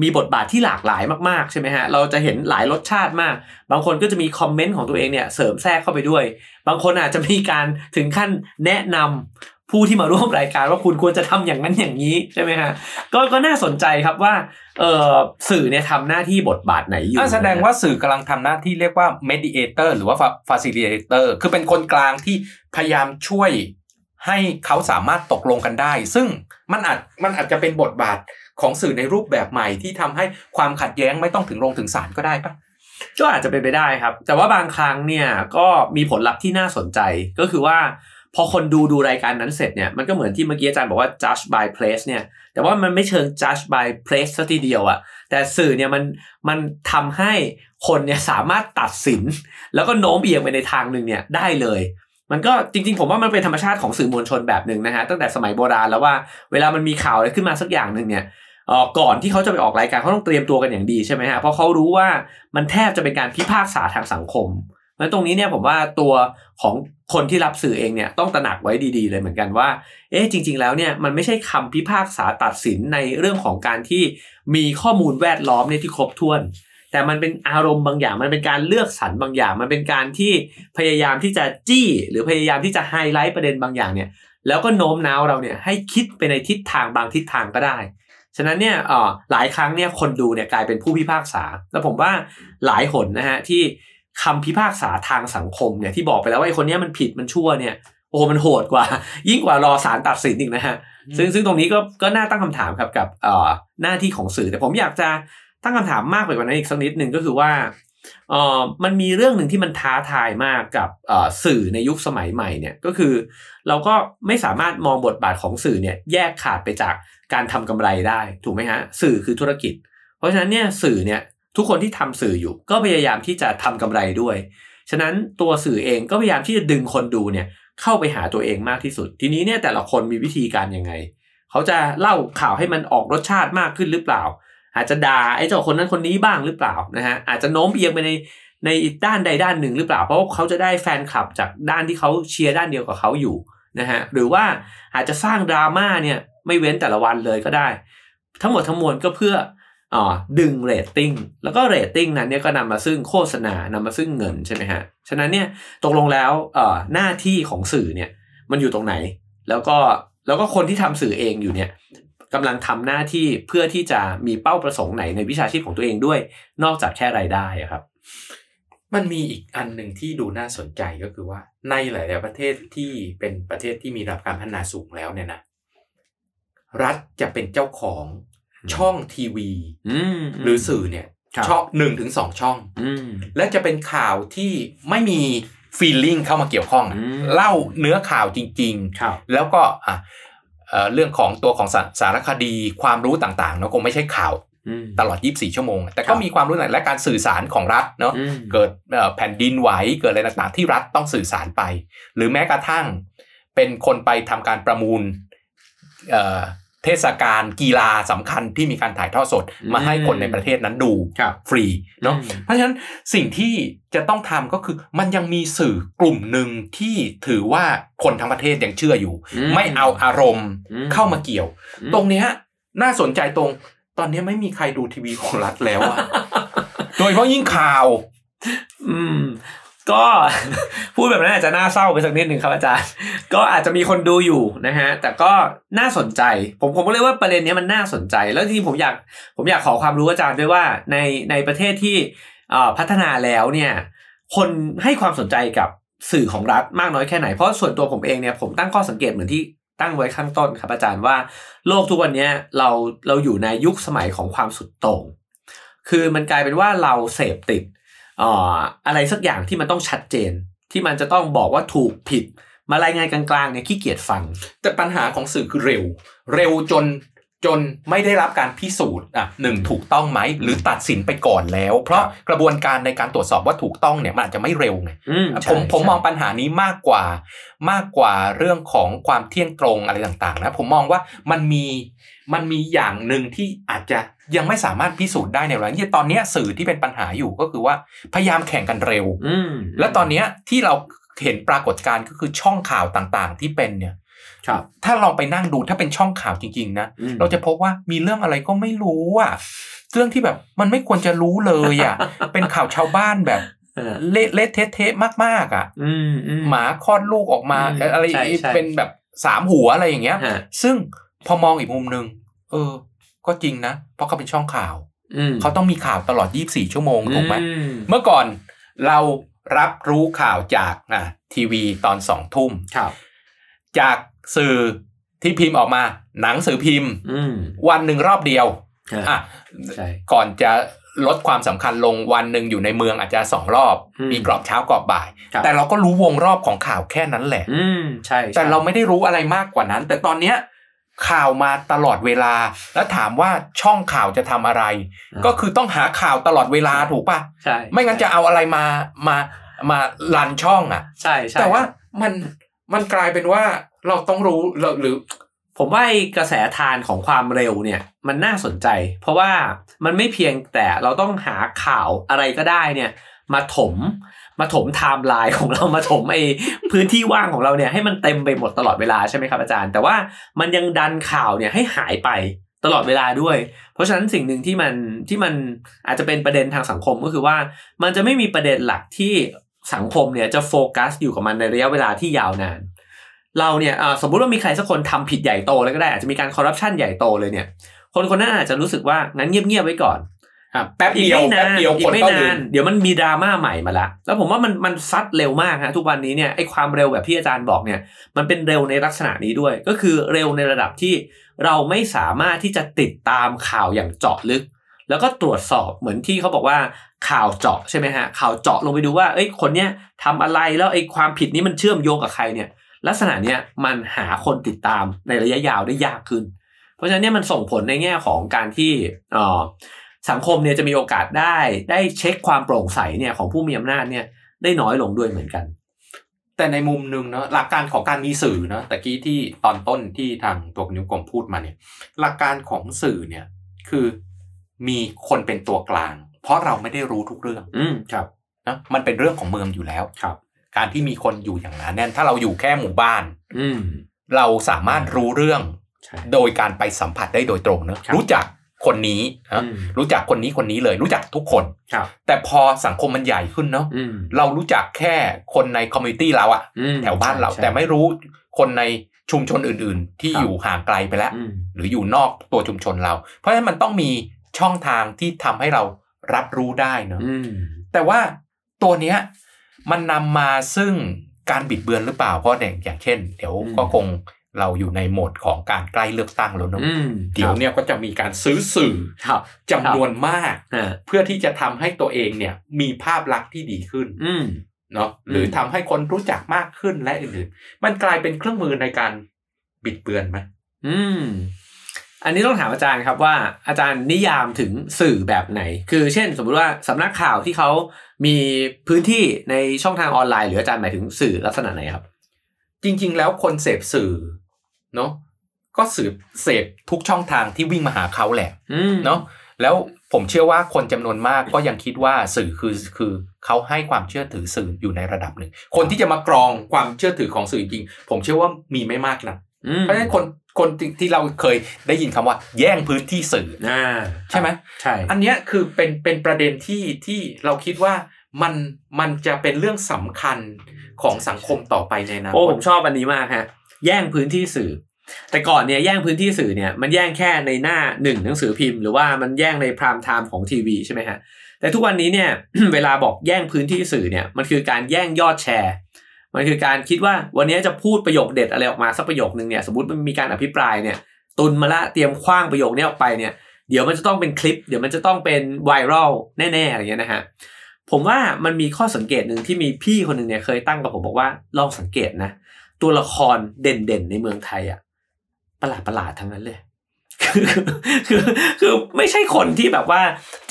มีบทบาทที่หลากหลายมากๆใช่ไหมฮะเราจะเห็นหลายรสชาติมาก บางคนก็จะมีคอมเมนต์ของตัวเองเนี่ยเสริมแทรกเข้าไปด้วย บางคนอาจจะมีการถึงขั้นแนะนำผู้ที่มาร่วมรายการว่าคุณควรจะทำอย่างนั้นอย่างนี้ใช่ไหมฮะก็ก็น่าสนใจครับว่าเออสื่อเนี่ยทำหน้าที่บทบาทไหนอยู่แสดงว่าสื่อกำลังทำหน้าที่เรียกว่า mediator หรือว่า facilitator คือเป็นคนกลางที่พยายามช่วยให้เขาสามารถตกลงกันได้ ซึ่งมันอาจมันอาจจะเป็นบทบาท ของสื่อในรูปแบบใหม่ที่ทำให้ความขัดแย้งไม่ต้องถึงลงถึงศาลก็ได้ปะก็อาจจะเป็นไปได้ครับ แต่ว่าบางครั้งเนี่ยก็มีผลลัพธ์ที่น่าสนใจก็คือว่าพอคนดูดูรายการนั้นเสร็จเนี่ยมันก็เหมือนที่เมื่อกี้อาจารย์บอกว่า judge by place เนี่ยแต่ว่ามันไม่เชิง judge by place ซะทีเดียวอะแต่สื่อเนี่ยมันมันทำให้คนเนี่ยสามารถตัดสิน แล้วก็โน้มเอียงไปในทางหนึ่งเนี่ยได้เลย มันก็จริงๆ ผมว่ามันเป็นธรรมชาติของสื่อมวลชนแบบหนึ่งนะฮะตั้งแต่สมัยโบราณแล้วว่าเวลามันมีข่าวอะไรขึ้นมาสักอย่างหนึ่งเนี่ย ก่อนที่เขาจะไปออกรายการเขาต้องเตรียมตัวกันอย่างดีใช่ไหมฮะเพราะเขารู้ว่ามันแทบจะเป็นการพิพากษาทางสังคมเพราะฉะนั้นตรงนี้เนี่ยผมว่าตัวของคนที่รับสื่อเองเนี่ยต้องตระหนักไว้ดีๆ เลยเหมือนกันว่า เอ๊ะจริง ๆ แล้วเนี่ยมันไม่ใช่คำพิพากษาตัดสินในเรื่องของการที่มีข้อมูลแวดล้อมเนี่ยที่ครบถ้วน แต่มันเป็นอารมณ์บางอย่าง มันเป็นการเลือกสรรบางอย่าง มันเป็นการที่พยายามที่จะจี้ หรือพยายามที่จะไฮไลท์ประเด็นบางอย่างเนี่ยแล้วก็โน้มน้าวเราเนี่ยให้คิดไปในทิศทางบางทิศทางก็ได้ ฉะนั้นเนี่ยเอ่อหลายครั้งเนี่ยคนดูเนี่ยกลายเป็นผู้พิพากษา แล้วผมว่าหลายหนนะฮะที่คำพิพากษาทางสังคมเนี่ยที่บอกไปแล้วว่าไอ้คนเนี้ยมันผิดมันชั่วเนี่ยโอ้มันโหดกว่า ยิ่งกว่ารอศาลตัดสินอีกนะฮะซึ่งซึ่งตรงนี้ก็ก็น่าตั้งคำถามครับกับเอ่อหน้าที่ของสื่อ แต่ผมอยากจะตั้งคำถามมากไปกว่านั้นอีกสักนิดหนึ่งก็คือว่าเอ่อมันมีเรื่องหนึ่งที่มันท้าทายมากกับเอ่อสื่อในยุคสมัยใหม่เนี่ยก็คือ เราก็ไม่สามารถมองบทบาทของสื่อเนี่ยแยกขาดไปจาก การทำกำไรได้ถูกไหมฮะสื่อคือธุรกิจ เพราะฉะนั้นเนี่ยสื่อเนี่ยทุกคนที่ทำสื่ออยู่ ก็พยายามที่จะทำกำไรด้วย ฉะนั้นตัวสื่อเองก็พยายามที่จะดึงคนดูเนี่ยเข้าไปหาตัวเองมากที่สุด ทีนี้เนี่ยแต่ละคนมีวิธีการยังไง เขาจะเล่าข่าวให้มันออกรสชาติมากขึ้นหรือเปล่า อาจจะด่าไอ้เจ้าคนนั้นคนนี้บ้างหรือเปล่านะฮะอาจจะโน้มเอียงไปในในด้านใดด้านหนึ่งหรือเปล่า เพราะว่าเขาจะได้แฟนคลับจากด้านที่เขาเชียร์ด้านเดียวกับเขาอยู่นะฮะหรือว่าอาจจะสร้างดราม่าเนี่ย ไม่เว้นแต่ละวันเลยก็ได้ ทั้งหมดทั้งมวลก็เพื่ออดึงเรตติ้งแล้วก็เรตติ้งนั้นเนี่ยก็นำมาซึ่งโฆษณานำมาซึ่งเงินใช่ไหมฮะฉะนั้นเนี่ยตกลงแล้วเอ่อหน้าที่ของสื่อเนี่ยมันอยู่ตรงไหน แล้วก็แล้วก็คนที่ทำสื่อเองอยู่เนี่ยกำลังทำหน้าที่เพื่อที่จะมีเป้าประสงค์ไหนในวิชาชีพของตัวเองด้วย นอกจากแค่รายได้อะครับ มันมีอีกอันหนึ่งที่ดูน่าสนใจก็คือว่าในหลาย ๆ ประเทศที่เป็นประเทศที่มีระดับการพัฒนาสูงแล้วเนี่ยนะ รัฐจะเป็นเจ้าของช่องทีวีอืมหรือสื่อเนี่ยครับช่องหนึ่งถึงสองช่องอืมและจะเป็นข่าวที่ไม่มีฟีลลิ่งเข้ามาเกี่ยวข้องอะอืมเล่าเนื้อข่าวจริงครับๆแล้วก็อะเอ่อเรื่องของตัวของสาสารคดีความรู้ต่างๆเนาะคงไม่ใช่ข่าวอืมตลอด 24 ชั่วโมง แต่คก็รับมีความรู้ต่างและการสื่อสารของรัฐเนาะอืมเกิดเอ่อแผ่นดินไหวเกิดอะไรต่างๆ ที่รัฐต้องสื่อสารไป หรือแม้กระทั่งเป็นคนไปทำการประมูล เอ่อเทศกาลกีฬาสำคัญที่มีการถ่ายทอดสดมาให้คนในประเทศนั้นดูครับฟรีเนาะอืมเพราะฉะนั้นสิ่งที่จะต้องทำก็คือมันยังมีสื่อกลุ่มหนึ่งที่ถือว่าคนทั้งประเทศยังเชื่ออยู่อืมไม่เอาอารมณ์อืมเข้ามาเกี่ยวอืมตรงเนี้ยน่าสนใจตรง ตอนนี้ไม่มีใครดูทีวีของรัฐแล้วอะโดยเฉพาะยิ่งข่าว อืม ก็พูดแบบนั้นอาจจะน่าเศร้าไปสักนิดหนึ่งครับอาจารย์ ก็อาจจะมีคนดูอยู่นะฮะ แต่ก็น่าสนใจ ผมผมก็เลยว่าประเด็นนี้มันน่าสนใจ แล้วจริงๆผมอยากผมอยากขอความรู้อาจารย์ด้วยว่าในในประเทศที่พัฒนาแล้วเนี่ย คนให้ความสนใจกับสื่อของรัฐมากน้อยแค่ไหน เพราะส่วนตัวผมเองเนี่ยผมตั้งข้อสังเกตเหมือนที่ตั้งไว้ข้างต้นครับอาจารย์ว่าโลกทุกวันนี้เราเราอยู่ในยุคสมัยของความสุดโต่งคือมันกลายเป็นว่าเราเสพติด อ่ออะไรสักอย่างที่มันต้องชัดเจน ที่มันจะต้องบอกว่าถูกผิด มารายงานกลางๆเนี่ยขี้เกียจฟัง แต่ปัญหาของสื่อคือเร็ว เร็วจนจนไม่ได้รับการพิสูจน์อะหนึ่งถูกต้องไหมหรือตัดสินไปก่อนแล้ว เพราะกระบวนการในการตรวจสอบว่าถูกต้องเนี่ยมันอาจจะไม่เร็วไงอืมผมใช่ผมใช่มองปัญหานี้มากกว่า มากกว่าเรื่องของความเที่ยงตรงอะไรต่างๆนะผมมองว่ามันมีมันมีอย่างหนึ่งที่อาจจะ ยังไม่สามารถพิสูจน์ได้ในเวลาที่ตอนเนี้ยสื่อที่เป็นปัญหาอยู่ก็คือว่าพยายามแข่งกันเร็วอืมและตอนเนี้ยที่เราเห็นปรากฏการณ์ก็คือช่องข่าวต่างๆ ที่เป็นเนี่ยครับถ้าเราไปนั่งดูถ้าเป็นช่องข่าวจริงๆนะอืมเราจะพบว่ามีเรื่องอะไรก็ไม่รู้อะเรื่องที่แบบมันไม่ควรจะรู้เลยอะเป็นข่าวชาวบ้านแบบเออเละเละเทะเทะมากๆอะอืมอืมหมาคลอดลูกออกมาอืมอะไรใช่ใช่เป็นแบบสามหัวอะไรอย่างเงี้ยฮะซึ่งพอมองอีกมุมหนึ่งเออ ก็จริงนะ เพราะเขาเป็นช่องข่าวอืมเขาต้องมีข่าวตลอด 24 ชั่วโมงถูกไหมอืมเมื่อก่อนเรารับรู้ข่าวจากอะทีวีตอนสองทุ่มครับจากสื่อที่พิมพ์ออกมา หนังสือพิมพ์อืมวันหนึ่งรอบเดียวฮะอะใช่ก่อนจะลดความสำคัญลงวันหนึ่งอยู่ในเมืองอาจจะสองรอบอืมมีกรอบเช้ากรอบบ่ายครับแต่เราก็รู้วงรอบของข่าวแค่นั้นแหละ อืมใช่ใช่ แต่เราไม่ได้รู้อะไรมากกว่านั้น แต่ตอนเนี้ย ข่าวมาตลอดเวลา แล้วถามว่าช่องข่าวจะทำอะไร ก็คือต้องหาข่าวตลอดเวลาถูกปะใช่ไม่งั้นจะเอาอะไรมามา run ช่องอะ ใช่ใช่แต่ว่ามันมันกลายเป็นว่าเราต้องรู้เราหรือผมว่าไอ้กระแสธารของความเร็วเนี่ยมันน่าสนใจ เพราะว่ามันไม่เพียงแต่เราต้องหาข่าวอะไรก็ได้เนี่ย มาถม มาถมไทม์ไลน์ของเรามาถมไอ้พื้นที่ว่างของเราเนี่ยให้มันเต็มไปหมดตลอดเวลาใช่ไหมครับอาจารย์ แต่ว่ามันยังดันข่าวเนี่ยให้หายไปตลอดเวลาด้วย เพราะฉะนั้นสิ่งหนึ่งที่มันที่มันอาจจะเป็นประเด็นทางสังคมก็คือว่า มันจะไม่มีประเด็นหลักที่สังคมเนี่ยจะโฟกัสอยู่กับมันในระยะเวลาที่ยาวนาน เราเนี่ยสมมุติว่ามีใครสักคนทำผิดใหญ่โตเลยก็ได้อาจจะมีการคอร์รัปชันใหญ่โตเลยเนี่ยคนคนนั้นอาจจะรู้สึกว่างั้นเงียบๆไว้ก่อน แป๊บอีกเดียวไม่แป๊นาบนเดียวอีคกนไม่ก็นาลืนมเดี๋ยวมันมีดราม่าใหม่มาละแล้วผมว่ามันมันซัดเร็วมากฮะทุกวันนี้เนี่ยไอ้ความเร็วแบบที่อาจารย์บอกเนี่ย มันเป็นเร็วในลักษณะนี้ด้วย ก็คือเร็วในระดับที่เราไม่สามารถที่จะติดตามข่าวอย่างเจาะลึก แล้วก็ตรวจสอบเหมือนที่เขาบอกว่าข่าวเจาะใช่ไหมฮะข่าวเจาะลงไปดูว่าเอ้ยคนเนี้ยทำอะไรแล้วไอ้ความผิดนี้มันเชื่อมโยงกับใครเนี่ย ลักษณะเนี้ยมันหาคนติดตามในระยะยาวได้ยากขึ้น เพราะฉะนั้นเนี่ยมันส่งผลในแง่ของการที่เอ่อ สังคมเนี่ยจะมีโอกาสได้ได้เช็คความโปร่งใสเนี่ยของผู้มีอำนาจเนี่ยได้น้อยลงด้วยเหมือนกัน แต่ในมุมหนึ่งเนาะหลักการของการมีสื่อเนาะตะกี้ที่ตอนต้นที่ทางตัวนิ้วกลมพูดมาเนี่ย หลักการของสื่อเนี่ยคือมีคนเป็นตัวกลาง เพราะเราไม่ได้รู้ทุกเรื่อง อืมครับนะมันเป็นเรื่องของเมืองอยู่แล้วครับ การที่มีคนอยู่อย่างหนาแน่นถ้าเราอยู่แค่หมู่บ้าน อืมเราสามารถรู้เรื่องใช่โดยการไปสัมผัสได้โดยตรงเนอะครับรู้จัก คนนี้นะอืมรู้จักคนนี้คนนี้เลย รู้จักทุกคนครับแต่พอสังคมมันใหญ่ขึ้นเนาะอืมเรารู้จักแค่คนในคอมมูนิตี้เราอะอืมแถวบ้านเราใช่แต่ไม่รู้คนในชุมชนอื่น ๆ ที่ครับอยู่ห่างไกลไปแล้วอืมหรืออยู่นอกตัวชุมชนเรา เพราะฉะนั้นมันต้องมีช่องทางที่ทำให้เรารับรู้ได้เนอะอืมแต่ว่าตัวเนี้ยมันนำมาซึ่งการบิดเบือนหรือเปล่าเพราะอย่างอย่างเช่น เดี๋ยวอืมก็คง เราอยู่ในโหมดของการใกล้เลือกตั้งแล้วเนอะอืมเดี๋ยวเนี่ยก็จะมีการซื้อสื่อครับจำนวนมากอ่าเพื่อที่จะทำให้ตัวเองเนี่ยมีภาพลักษณ์ที่ดีขึ้นอืมเนาะหรือทำให้คนรู้จักมากขึ้นและอื่นๆ มันกลายเป็นเครื่องมือในการบิดเบือนไหมอืมอันนี้ต้องถามอาจารย์ครับว่าอาจารย์นิยามถึงสื่อแบบไหน คือเช่น สมมุติว่าสำนักข่าวที่เขามีพื้นที่ในช่องทางออนไลน์ หรืออาจารย์หมายถึงสื่อลักษณะไหนครับ จริง ๆ แล้วคนเสพสื่อ เนาะก็สืบเสพทุกช่องทางที่วิ่งมาหาเขาแหละอืมเนาะแล้วผมเชื่อว่าคนจำนวนมากก็ยังคิดว่าสื่อคือคือเขาให้ความเชื่อถือสื่ออยู่ในระดับหนึ่ง คนที่จะมากรองความเชื่อถือของสื่อจริงๆผมเชื่อว่ามีไม่มากนะอืมเพราะฉะนั้นคนคนที่ที่เราเคยได้ยินคำว่า แย่งพื้นที่สื่ออ่าใช่ไหมใช่ อันเนี้ยคือเป็นเป็นประเด็นที่ที่เราคิดว่ามันมันจะเป็นเรื่องสำคัญของสังคมต่อไปในอนาโอ้คผตมชอบอันนี้มากฮะ แย่งพื้นที่สื่อ แต่ก่อนเนี่ยแย่งพื้นที่สื่อเนี่ยมันแย่งแค่ในหน้าหนึ่งหนังสือพิมพ์หรือว่ามันแย่งในพรามไทม์ของทีวีใช่ไหมฮะแต่ทุกวันนี้เนี่ยเวลาบอกแย่งพื้นที่สื่อเนี่ยมันคือการแย่งยอดแชร์ มันคือการคิดว่าวันนี้จะพูดประโยคเด็ดอะไรออกมาสักประโยคนึงเนี่ยสมมติมันมีการอภิปรายเนี่ยตุนมาละเตรียมคว้างประโยคนี้ออกไปเนี่ยเดี๋ยวมันจะต้องเป็นคลิป เดี๋ยวมันจะต้องเป็นไวรัลแน่ๆอะไรเงี้ยนะฮะผมว่ามันมีข้อสังเกตหนึ่งที่มีพี่คนหนึ่งเนี่ยเคยตั้งกับผมบอกว่าลองสังเกตนะ ตัวละครเด่นๆในเมืองไทยอะประหลาดประหลาดทั้งนั้นเลยคือคือคือไม่ใช่คนที่แบบว่า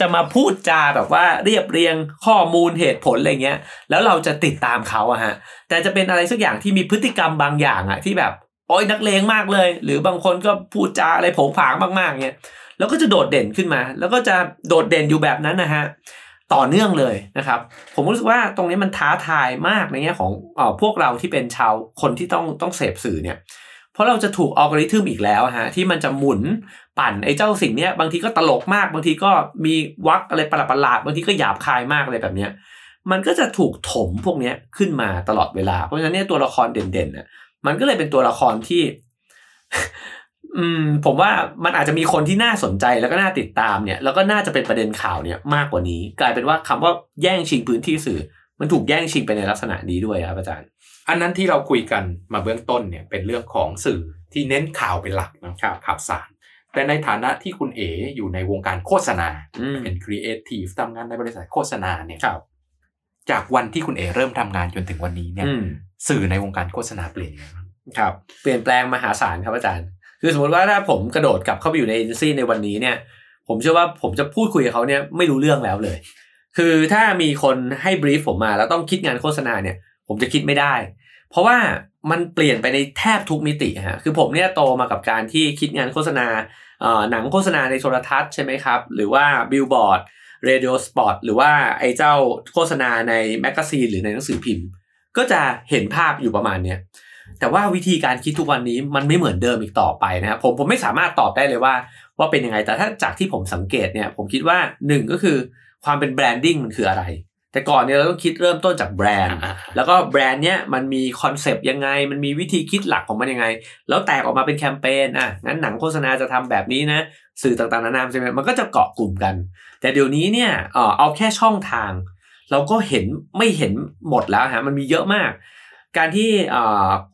จะมาพูดจาแบบว่าเรียบเรียงข้อมูลเหตุผลอะไรเงี้ย แล้วเราจะติดตามเขาอะฮะ แต่จะเป็นอะไรสักอย่างที่มีพฤติกรรมบางอย่างอะที่แบบโอ้ยนักเลงมากเลย หรือบางคนก็พูดจาอะไรผงผางมากๆเงี้ยแล้วก็จะโดดเด่นขึ้นมา แล้วก็จะโดดเด่นอยู่แบบนั้นนะฮะ ต่อเนื่องเลยนะครับ ผมรู้สึกว่าตรงนี้มันท้าทายมากในแง่ของอพวกเราที่เป็นชาวคนที่ต้องต้องเสพสื่อเนี่ยเพราะเราจะถูกอัลกอริทึมอีกแล้วฮะที่มันจะหมุนปั่นไอ้เจ้าสิ่งเนี้ยบางทีก็ตลกมาก บางทีก็มีวักอะไรประหลาดบางทีก็หยาบคายมากอะไรแบบเนี้ยมันก็จะถูกถมพวกเนี้ยขึ้นมาตลอดเวลา เพราะฉะนั้นเนี่ยตัวละครเด่นๆเนี่ยมันก็เลยเป็นตัวละครที่ อืมผมว่ามันอาจจะมีคนที่น่าสนใจแล้วก็น่าติดตามเนี่ย แล้วก็น่าจะเป็นประเด็นข่าวเนี่ยมากกว่านี้ กลายเป็นว่าคำว่าแย่งชิงพื้นที่สื่อ มันถูกแย่งชิงไปในลักษณะนี้ด้วยครับอาจารย์ อันนั้นที่เราคุยกันมาเบื้องต้นเนี่ยเป็นเรื่องของสื่อที่เน้นข่าวเป็นหลักนะครับข่าวสาร แต่ในฐานะที่คุณเอ๋อยู่ในวงการโฆษณาอืมเป็นครีเอทีฟทำงานในบริษัทโฆษณาเนี่ยครับจากวันที่คุณเอ๋เริ่มทำงานจนถึงวันนี้เนี่ยอืมสื่อในวงการโฆษณาเปลี่ยนยังไงบ้างครับ เปลี่ยนแปลงมหาศาลครับอาจารย์ คือสมมติว่าถ้าผมกระโดดกลับเข้าไปอยู่ในเอเจนซี่ในวันนี้เนี่ย ผมเชื่อว่าผมจะพูดคุยกับเขาเนี่ยไม่รู้เรื่องแล้วเลย คือถ้ามีคนให้ brief ผมมาแล้วต้องคิดงานโฆษณาเนี่ย ผมจะคิดไม่ได้ เพราะว่ามันเปลี่ยนไปในแทบทุกมิติฮะคือผมเนี่ยโตมากับการที่คิดงานโฆษณาเออหนังโฆษณาในโทรทัศน์ใช่ไหมครับ หรือว่า billboard radio spot หรือว่าไอ้เจ้าโฆษณาใน magazine หรือในหนังสือพิมพ์ ก็จะเห็นภาพอยู่ประมาณเนี้ย แต่ว่าวิธีการคิดทุกวันนี้มันไม่เหมือนเดิมอีกต่อไปนะครับผมผมไม่สามารถตอบได้เลยว่า ว่าเป็นยังไงแต่ถ้าจากที่ผมสังเกตเนี่ย ผมคิดว่าหนึ่งก็คือความเป็น branding มันคืออะไร แต่ก่อนเนี่ยเราต้องคิดเริ่มต้นจากแบรนด์อ่าแล้วก็แบรนด์เนี้ยมันมี concept ยังไง มันมีวิธีคิดหลักของมันยังไง แล้วแตกออกมาเป็นแคมเปญอะงั้นหนังโฆษณาจะทำแบบนี้นะสื่อต่างๆนานาใช่ไหมมันก็จะเกาะกลุ่มกัน แต่เดี๋ยวนี้เนี่ยเอ่อเอาแค่ช่องทางเราก็เห็นไม่เห็นหมดแล้วฮะมันมีเยอะมาก การที่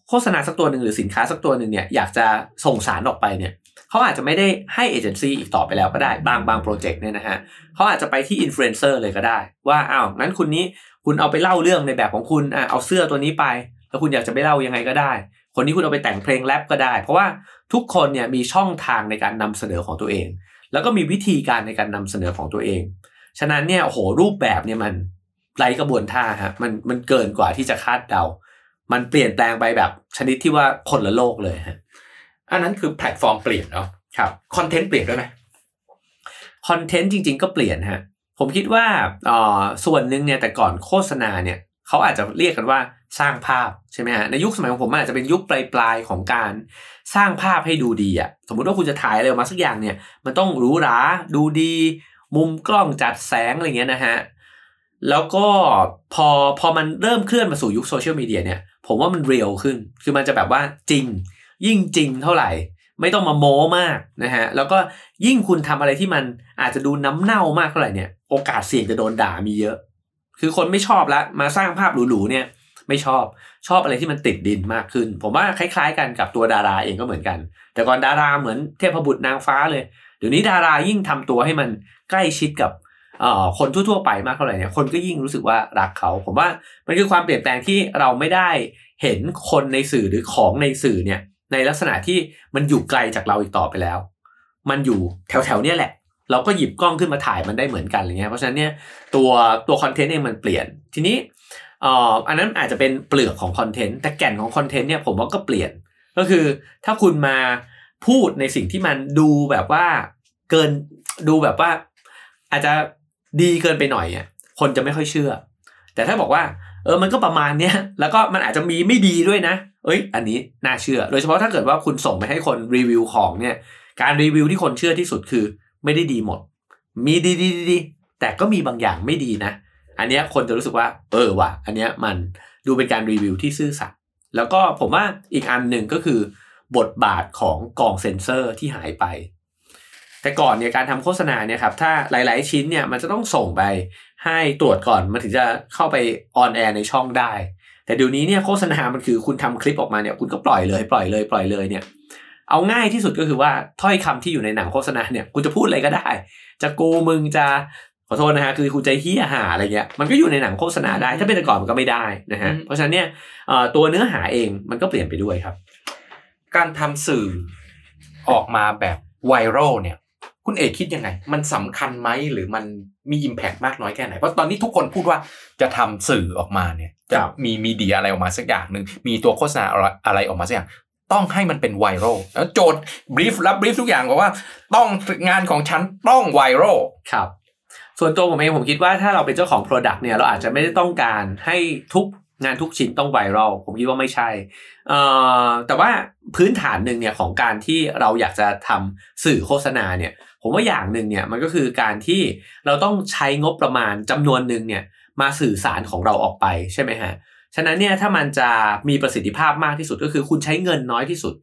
โฆษณาสักตัวหนึ่งหรือสินค้าสักตัวหนึ่งเนี่ยอยากจะส่งสารออกไปเนี่ยเขาอาจจะไม่ได้ให้เอเจนซี่อีกต่อไปแล้วก็ได้บางบาง project เนี่ยนะฮะเขาอาจจะไปที่อินฟลูเอนเซอร์เลยก็ได้ ว่าอ้าวงั้นคุณนี้คุณเอาไปเล่าเรื่องในแบบของคุณอะเอาเสื้อตัวนี้ไป แล้วคุณอยากจะไปเล่ายังไงก็ได้ คนนี้คุณเอาไปแต่งเพลงแรปก็ได้ เพราะว่าทุกคนเนี่ยมีช่องทางในการนำเสนอของตัวเอง แล้วก็มีวิธีการในการนำเสนอของตัวเอง ฉะนั้นเนี่ยโอ้โหรูปแบบเนี่ยมันไร้กระบวนท่าฮะมันมันเกินกว่าที่จะคาดเดา มันเปลี่ยนแปลงไปแบบชนิดที่ว่าคนละโลกเลยฮะอันนั้นคือแพลตฟอร์มเปลี่ยนเนาะครับ content เปลี่ยนด้วยไหม content จริง ๆ ก็เปลี่ยนฮะผมคิดว่าเอ่อส่วนหนึ่งเนี่ยแต่ก่อนโฆษณาเนี่ยเขาอาจจะเรียกกันว่าสร้างภาพใช่ไหมฮะในยุคสมัยของผมมันอาจจะเป็นยุคปลายๆของการสร้างภาพให้ดูดีอะสมมุติว่าคุณจะถ่ายอะไรออกมาสักอย่างเนี่ย มันต้องหรูหราดูดี มุมกล้องจัดแสงอะไรเงี้ยนะฮะแล้วก็พอพอมันเริ่มเคลื่อนมาสู่ยุคโซเชียลมีเดียเนี่ย ผมว่ามันเรียลขึ้น คือมันจะแบบว่าจริง ยิ่งจริงเท่าไหร่ ไม่ต้องมาโม้มากนะฮะ แล้วก็ยิ่งคุณทำอะไรที่มันอาจจะดูน้ำเน่ามากเท่าไหร่เนี่ย โอกาสเสี่ยงจะโดนด่ามีเยอะ คือคนไม่ชอบแล้วมาสร้างภาพหรูๆเนี่ย ไม่ชอบ ชอบอะไรที่มันติดดินมากขึ้น ผมว่าคล้าย ๆ กันกับตัวดาราเองก็เหมือนกัน แต่ก่อนดาราเหมือนเทพบุตรนางฟ้าเลย เดี๋ยวนี้ดารายิ่งทำตัวให้มันใกล้ชิดกับ คนทั่วๆไปมากเท่าไหร่เนี่ยคนก็ยิ่งรู้สึกว่ารักเขา ผมว่ามันคือความเปลี่ยนแปลงที่เราไม่ได้เห็นคนในสื่อหรือของในสื่อเนี่ยในลักษณะที่มันอยู่ไกลจากเราอีกต่อไปแล้ว มันอยู่แถวๆเนี่ยแหละ เราก็หยิบกล้องขึ้นมาถ่ายมันได้เหมือนกันอะไรเงี้ยเพราะฉะนั้นเนี่ยตัวตัวคอนเทนต์เองมันเปลี่ยนทีนี้เอ่ออันนั้นอาจจะเป็นเปลือกของคอนเทนต์แต่แก่นของคอนเทนต์เนี่ยผมว่าก็เปลี่ยน ก็คือถ้าคุณมาพูดในสิ่งที่มันดูแบบว่าเกินดูแบบว่าอาจจะ ดีเกินไปหน่อยอะคนจะไม่ค่อยเชื่อ แต่ถ้าบอกว่า เออมันก็ประมาณเนี้ยแล้วก็มันอาจจะมีไม่ดีด้วยนะ เอ้ย อันนี้น่าเชื่อ โดยเฉพาะถ้าเกิดว่าคุณส่งไปให้คนรีวิวของเนี่ย การรีวิวที่คนเชื่อที่สุดคือ ไม่ได้ดีหมด มีดีดีดีดีแต่ก็มีบางอย่างไม่ดีนะ อันเนี้ยคนจะรู้สึกว่า เออว่ะ อันเนี้ยมันดูเป็นการรีวิวที่ซื่อสัตย์แล้วก็ผมว่าอีกอันหนึ่งก็คือบทบาทของกล่องเซ็นเซอร์ที่หายไป แต่ก่อนเนี่ยการทำโฆษณาเนี่ยครับถ้าหลาย ๆ ชิ้นเนี่ยมันจะต้องส่งไปให้ตรวจก่อนมันถึงจะเข้าไป on air ในช่องได้ แต่เดี๋ยวนี้เนี่ยโฆษณา มันคือคุณทำคลิปออกมาเนี่ยคุณก็ปล่อยเลยปล่อยเลยปล่อยเลยเนี่ยเอาง่ายที่สุดก็คือว่าถ้อยคำที่อยู่ในหนังโฆษณาเนี่ยคุณจะพูดอะไรก็ได้ จะกูมึงจะขอโทษนะฮะคือคุณจะเฮี้ยหาอะไรเงี้ยมันก็อยู่ในหนังโฆษณาได้ ถ้าเป็นแต่ก่อนมันก็ไม่ได้นะฮะเพราะฉะนั้นเนี่ยเอ่อตัวเนื้อหาเองมันก็เปลี่ยนไปด้วยครับ การทำสื่อออกมาแบบไวรัลเนี่ย คุณเอกคิดยังไง มันสำคัญไหมหรือมันมีอิมแพกมากน้อยแค่ไหน เพราะตอนนี้ทุกคนพูดว่าจะทำสื่อออกมาเนี่ยจะครับมีมีเดียอะไรออกมาสักอย่างหนึ่งมีตัวโฆษณาอะไรออกมาสักอย่างต้องให้มันเป็นไวรัลแล้วโจทย์บรีฟรับบรีฟทุกอย่างบอกว่า ต้องงานของฉันต้องไวรัลครับ ส่วนตัวผมเองผมคิดว่าถ้าเราเป็นเจ้าของ Product เนี่ยเราอาจจะไม่ได้ต้องการให้ทุกงานทุกชิ้นต้องไวรัลผมคิดว่าไม่ใช่เอ่อแต่ว่าพื้นฐานหนึ่งเนี่ยของการที่เราอยากจะทำสื่อโฆษณาเนี่ย ผมว่าอย่างหนึ่งเนี่ยมันก็คือการที่เราต้องใช้งบประมาณจำนวนหนึ่งเนี่ยมาสื่อสารของเราออกไปใช่ไหมฮะฉะนั้นเนี่ยถ้ามันจะมีประสิทธิภาพมากที่สุดก็คือคุณใช้เงินน้อยที่สุด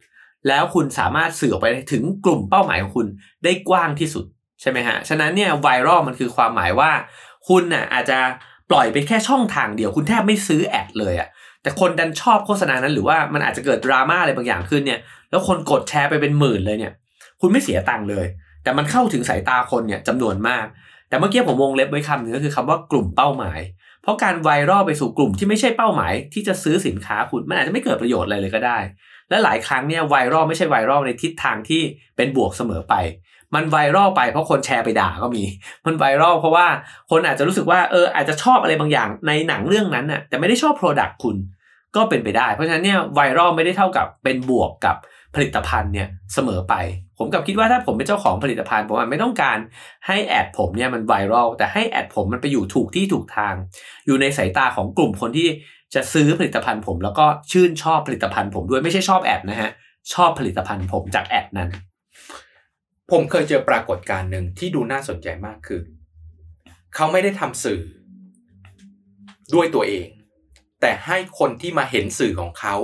แล้วคุณสามารถสื่อออกไปถึงกลุ่มเป้าหมายของคุณได้กว้างที่สุดใช่ไหมฮะฉะนั้นเนี่ยไวรัลมันคือความหมายว่า คุณน่ะอาจจะปล่อยไปแค่ช่องทางเดียว คุณแทบไม่ซื้อแอดเลยอะแต่คนดันชอบโฆษณานั้นหรือว่ามันอาจจะเกิดดราม่าอะไรบางอย่างขึ้นเนี่ยแล้วคนกดแชร์ไปเป็นหมื่นเลยเนี่ย คุณไม่เสียตังค์เลย แต่มันเข้าถึงสายตาคนเนี่ยจำนวนมาก แต่เมื่อกี้ผมวงเล็บไว้คำหนึงก็คือคำว่ากลุ่มเป้าหมาย เพราะการไวรัลไปสู่กลุ่มที่ไม่ใช่เป้าหมาย ที่จะซื้อสินค้าคุณมันอาจจะไม่เกิดประโยชน์อะไรเลยก็ได้ และหลายครั้งเนี่ยไวรัลไม่ใช่ไวรัลในทิศทางที่เป็นบวกเสมอไป มันไวรัลไปเพราะคนแชร์ไปด่าก็มี มันไวรัลเพราะว่าคนอาจจะรู้สึกว่าเอออาจจะชอบอะไรบางอย่างในหนังเรื่องนั้นน่ะแต่ไม่ได้ชอบ Product คุณก็เป็นไปได้ เพราะฉะนั้นเนี่ยไวรัลไม่ได้เท่ากับเป็นบวกกับ ผลิตภัณฑ์เนี่ยเสมอไป ผมกับคิดว่าถ้าผมเป็นเจ้าของผลิตภัณฑ์ผมอาจไม่ต้องการให้แอดผมเนี่ยมันไวรัลแต่ให้แอดผมมันไปอยู่ถูกที่ถูกทาง อยู่ในสายตาของกลุ่มคนที่จะซื้อผลิตภัณฑ์ผม แล้วก็ชื่นชอบผลิตภัณฑ์ผมด้วยไม่ใช่ชอบแอดนะฮะชอบผลิตภัณฑ์ผมจากแอดนั้น ผมเคยเจอปรากฏการณ์หนึ่งที่ดูน่าสนใจมากคือ เขาไม่ได้ทำสื่อ ด้วยตัวเอง แต่ให้คนที่มาเห็นสื่อของเขา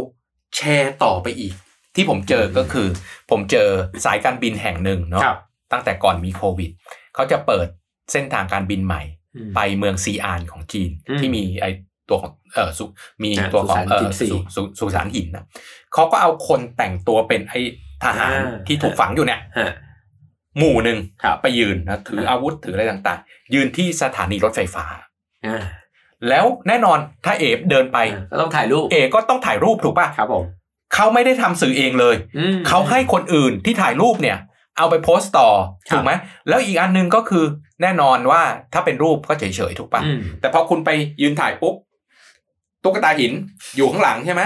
แชร์ต่อไปอีก ที่ผมเจอก็คือ ผมเจอสายการบินแห่งหนึ่งเนาะครับตั้งแต่ก่อนมีโควิดเขาจะเปิดเส้นทางการบินใหม่อืมไปเมืองซีอานของจีนอืมที่มีไอตัวของเออสุมีอ่าตัวของสุสานเอจิอนซีสุสุสุสานหินนะเขาก็เอาคนแต่งตัวเป็นไอทหารอ่าที่ถูกฝังอยู่เนี่ยฮะหมู่หนึ่งครับไปยืนนะถืออาวุธถืออะไรต่างๆ ยืนที่สถานีรถไฟฟ้าอ่าแล้วแน่นอนถ้าเอฟเดินไปก็ต้องถ่ายรูปเอก็ต้องถ่ายรูปถูกป่ะครับผม เขาไม่ได้ทำสื่อเองเลยอืมเขาให้คนอื่นที่ถ่ายรูปเนี่ย เอาไปโพสต์ต่อครับถูกไหมแล้วอีกอันหนึงก็คือแน่นอนว่าถ้าเป็นรูปก็เฉยๆถูกป่ะอืมแต่พอคุณไปยืนถ่ายปุ๊บตุ๊กตาหินอยู่ข้างหลังใช่ไหม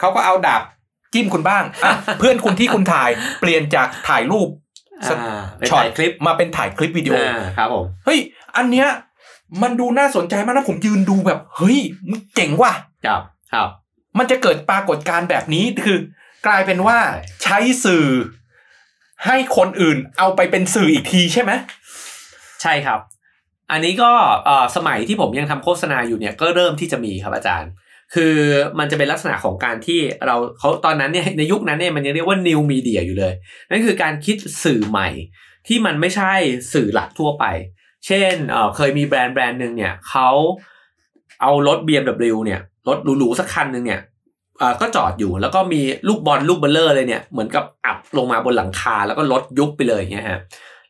เขาก็เอาดาบจิ้มคุณบ้างอะเพื่อนคุณที่คุณถ่ายเปลี่ยนจากถ่ายรูปอ่าเป็นช็อตถ่ายคลิปมาเป็นถ่ายคลิปวิดีโออ่าครับผมเฮ้ยอันเนี้ยมันดูน่าสนใจมากนะผมยืนดูแบบ เฮ้ยมึงเจ๋งว่ะครับครับ มันจะเกิดปรากฏการณ์แบบนี้คือกลายเป็นว่าใช้สื่อให้คนอื่นเอาไปเป็นสื่ออีกทีใช่ไหมใช่ครับ อันนี้ก็เอ่อสมัยที่ผมยังทำโฆษณาอยู่เนี่ยก็เริ่มที่จะมีครับอาจารย์ คือมันจะเป็นลักษณะของการที่เราเขาตอนนั้นเนี่ยในยุคนั้นเนี่ยมันยังเรียกว่า new media อยู่เลย นั่นคือการคิดสื่อใหม่ที่มันไม่ใช่สื่อหลักทั่วไป เช่นเอ่อเคยมีแบรนด์แบรนด์หนึ่งเนี่ยเขาเอารถ BMW เนี่ย รถหรูๆสักคันหนึ่งเนี่ยก็จอดอยู่แล้วก็มีลูกบอลลูกเบ้อเร่อเลยเนี่ยเหมือนกับอัดลงมาบนหลังคาแล้วก็รถยุบไปเลยอย่างเงี้ยฮะ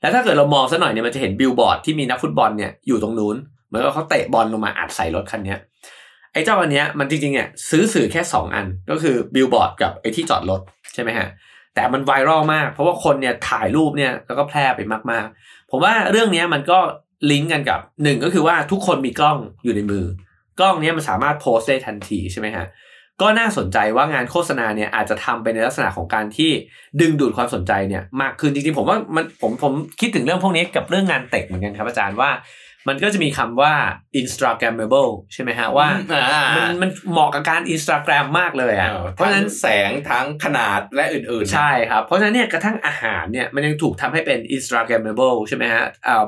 แล้วถ้าเกิดเรามองสักหน่อยเนี่ยมันจะเห็นบิลบอร์ดที่มีนักฟุตบอลเนี่ยอยู่ตรงนู้นเหมือนกับเขาเตะบอลลงมาอัดใส่รถคันเนี้ยไอ้เจ้าอันเนี้ยมันจริงๆเนี่ยซื้อสื่อแค่ 2 อันก็คือบิลบอร์ดกับไอ้ที่จอดรถใช่ไหมฮะแต่มันไวรัลมาก เพราะว่าคนเนี่ยถ่ายรูปเนี่ยแล้วก็แพร่ไปมากๆ ผมว่าเรื่องเนี้ยมันก็ลิงก์กันกับหนึ่งก็คือว่าทุกคนมีกล้องอยู่ในมือ กล้องเนี้ยมันสามารถโพสต์ได้ทันทีใช่ไหมฮะก็น่าสนใจว่างานโฆษณาเนี่ยอาจจะทำไปในลักษณะของการที่ดึงดูดความสนใจเนี่ยมากขึ้นจริงๆผมว่ามันผมผมคิดถึงเรื่องพวกนี้กับเรื่องงานเต็กเหมือนกันครับอาจารย์ว่ามันก็จะมีคำว่า Instagrammable ใช่ไหมฮะว่าอ่ามันมันเหมาะกับการ Instagram มากเลยอะเพเพราะราะฉะนั้นั้นนแสงทั้งขนาดและอื่นๆ ใช่ครับ เพราะฉะนั้นเนี่ยกระทั่งอาหารเนี่ยมันยังถูกทำให้เป็น Instagrammable ใช่ไหมฮะอ่าอ่า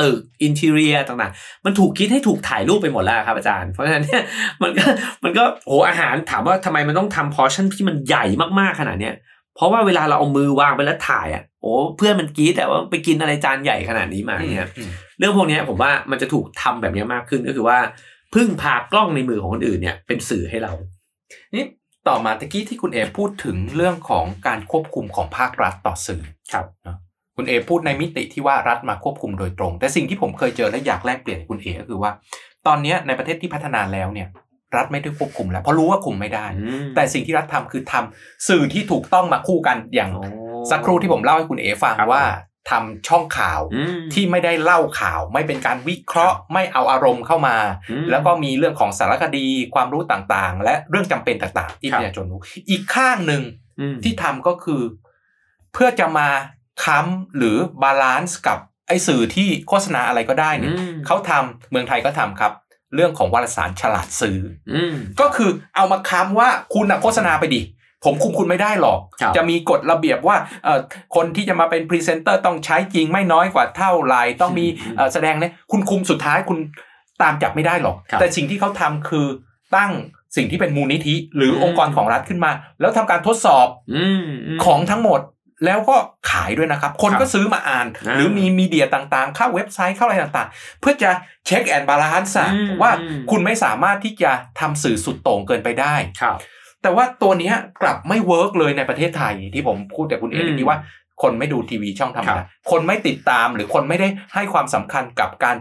ตึกอินเท i รียต่างๆ มันถูกคิดให้ถูกถ่ายรูปไปหมดแล้วครับอาจารย์ เพราะฉะนั้นเนี่ยมันก็มันก็โหอาหารถามว่าทำไมมันต้องทำพอชั่นที่มันใหญ่มากๆขนาดเนี้ยเพราะว่าเวลาเราเอามือวางไปแล้วถ่ายอะโอ้เพื่อนมันกรี๊ดแต่ว่าไปกินอะไรจานใหญ่ขนาดนี้มาเนี่ยอืมเรื่องพวกเนี้ยผมว่ามันจะถูกทำแบบเนี้ยมากขึ้นก็คือว่าพึ่งพากล้องในมือของคนอื่นเนี่ยเป็นสื่อให้เรา นี่ต่อมาตะกี้ที่คุณเอพูดถึงเรื่องของการควบคุมของภาครัฐต่อสื่อครับ คุณเอพูดในมิติที่ว่ารัฐมาควบคุมโดยตรง แต่สิ่งที่ผมเคยเจอและอยากแลกเปลี่ยนกับคุณเอก็คือว่า ตอนเนี้ยในประเทศที่พัฒนาแล้วเนี่ย รัฐไม่ได้ควบคุมแล้ว เพราะรู้ว่าคุมไม่ได้ แต่สิ่งที่รัฐทำคือทำสื่อที่ถูกต้องมาคู่กันอย่างอ๋อสักครู่ที่ผมเล่าให้คุณเอฟังครับว่าทำช่องข่าวอืมที่ไม่ได้เล่าข่าว ไม่เป็นการวิเคราะห์ ไม่เอาอารมณ์เข้ามาอืมแล้วก็มีเรื่องของสารคดีความรู้ต่างๆ และเรื่องจำเป็นต่างๆ ที่ครัปบระชาชนรู้อีกข้างหนึ่งอืมที่ทำก็คือ เพื่อจะมา ค้ำหรือ balance กับไอ้สื่อที่โฆษณาอะไรก็ได้เนี่ยอืมเขาทำเมืองไทยก็ทำครับ เรื่องของวารสารฉลาดซื้ออืมก็คือเอามาค้ำว่าคุณน่ะโฆษณาไปดิผมคุมคุณไม่ได้หรอกครับจะมีกฎระเบียบว่าเอ่อคนที่จะมาเป็นพรีเซนเตอร์ต้องใช้จริงไม่น้อยกว่าเท่าไหร่ต้องมีเอ่อแสดงเนี่ยคุณคุมสุดท้ายคุณตามจับไม่ได้หรอกครับแต่สิ่งที่เขาทำคือตั้งสิ่งที่เป็นมูลนิธิ หรืออมองค์กรของรัฐขึ้นมา แล้วทำการทดสอบอืมมของทั้งหมด แล้วก็ขายด้วยนะครับ คนครับก็ซื้อมาอ่านอ่าหรือมี media ต่างๆ เข้าเว็บไซต์เข้าอะไรต่างๆ เพื่อจะ check and balance อืมว่าอืมคุณไม่สามารถที่จะทำสื่อสุดโต่งเกินไปได้ครับแต่ว่าตัวเนี้ยกลับไม่ work เลยในประเทศไทยที่ผมพูดแต่คุณเออืมที่ว่า คนไม่ดูทีวีช่องธรรมครัดาบคนไม่ติดตามหรือคนไม่ได้ให้ความสำคัญกับการ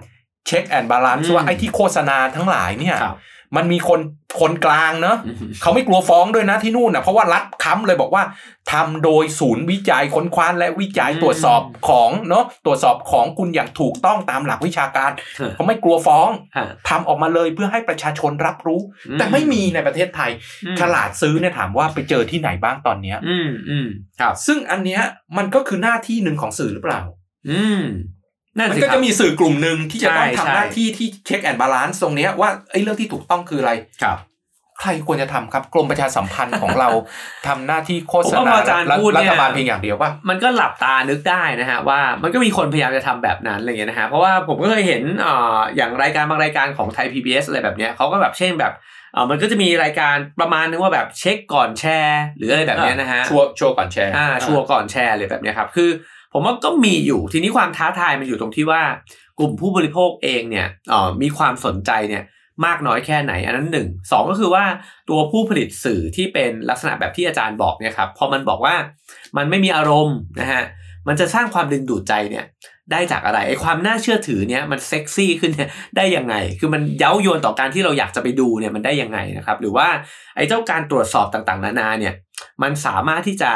check and balance อืมว่าไอ้ที่โฆษณาทั้งหลายเนี่ยครับ มันมีคนคนกลางเนอะอืมเขาไม่กลัวฟ้องด้วยนะที่นู่นนะเพราะว่ารัฐค้ำเลยบอกว่าทำโดยศูนย์วิจัยค้นคว้าและวิจัยอืมตรวจสอบของเนาะตรวจสอบของคุณอย่างถูกต้องตามหลักวิชาการฮะเขาไม่กลัวฟ้องฮะทำออกมาเลยเพื่อให้ประชาชนรับรู้อืมแต่ไม่มีในประเทศไทยอืมฉลาดซื้อเนี่ยถามว่าไปเจอที่ไหนบ้างตอนเนี้ย อืมอืมครับ ซึ่งอันเนี้ยมันก็คือหน้าที่หนึ่งของสื่อหรือเปล่า อืมนั่น มันสิครับก็จะมีสื่อกลุ่มหนึ่งที่จะต้องใช่ทำใช่หน้าที่ที่ check and balance ตรงเนี้ยว่าไอ้เรื่องที่ถูกต้องคืออะไรครับใครควรจะทำครับกรมประชาสัมพันธ์ของเราทำหน้าที่โฆษณา ผมว่าพออาจารย์รัฐพูดเนี่ยรัฐบาลเพียงอย่างเดียวป่ะมันก็หลับตานึกได้นะฮะว่ามันก็มีคนพยายามจะทำแบบนั้นอะไรเงี้ยนะฮะเพราะว่าผมก็เคยเห็นอ่าอย่างรายการบางรายการของไทย PBS อะไรแบบเนี้ยเขาก็แบบเช่นแบบอ่ามันก็จะมีรายการประมาณนึงว่าแบบเช็คก่อนแชร์ หรืออะไรแบบเนี้ยนะฮะชัวร์ชัวร์ก่อนแชร์อ่าชัวร์ก่อนแชร์เลยแบบเนี้ยครับคือ ผมว่าก็มีอยู่ทีนี้ความท้าทายมันอยู่ตรงที่ว่ากลุ่มผู้บริโภคเองเนี่ยอ่อมีความสนใจเนี่ยมากน้อยแค่ไหนอันนั้นหนึ่งสองก็คือว่าตัวผู้ผลิตสื่อที่เป็นลักษณะแบบที่อาจารย์บอกเนี่ยครับพอมันบอกว่ามันไม่มีอารมณ์นะฮะมันจะสร้างความดึงดูดใจเนี่ยได้จากอะไรไอ้ความน่าเชื่อถือเนี่ยมันเซ็กซี่ขึ้นเนี่ยได้ยังไง คือมันเย้ายวนต่อการที่เราอยากจะไปดูเนี่ยมันได้ยังไงนะครับ หรือว่าไอ้เจ้าการตรวจสอบต่างๆ นานาเนี่ยมันสามารถที่จะ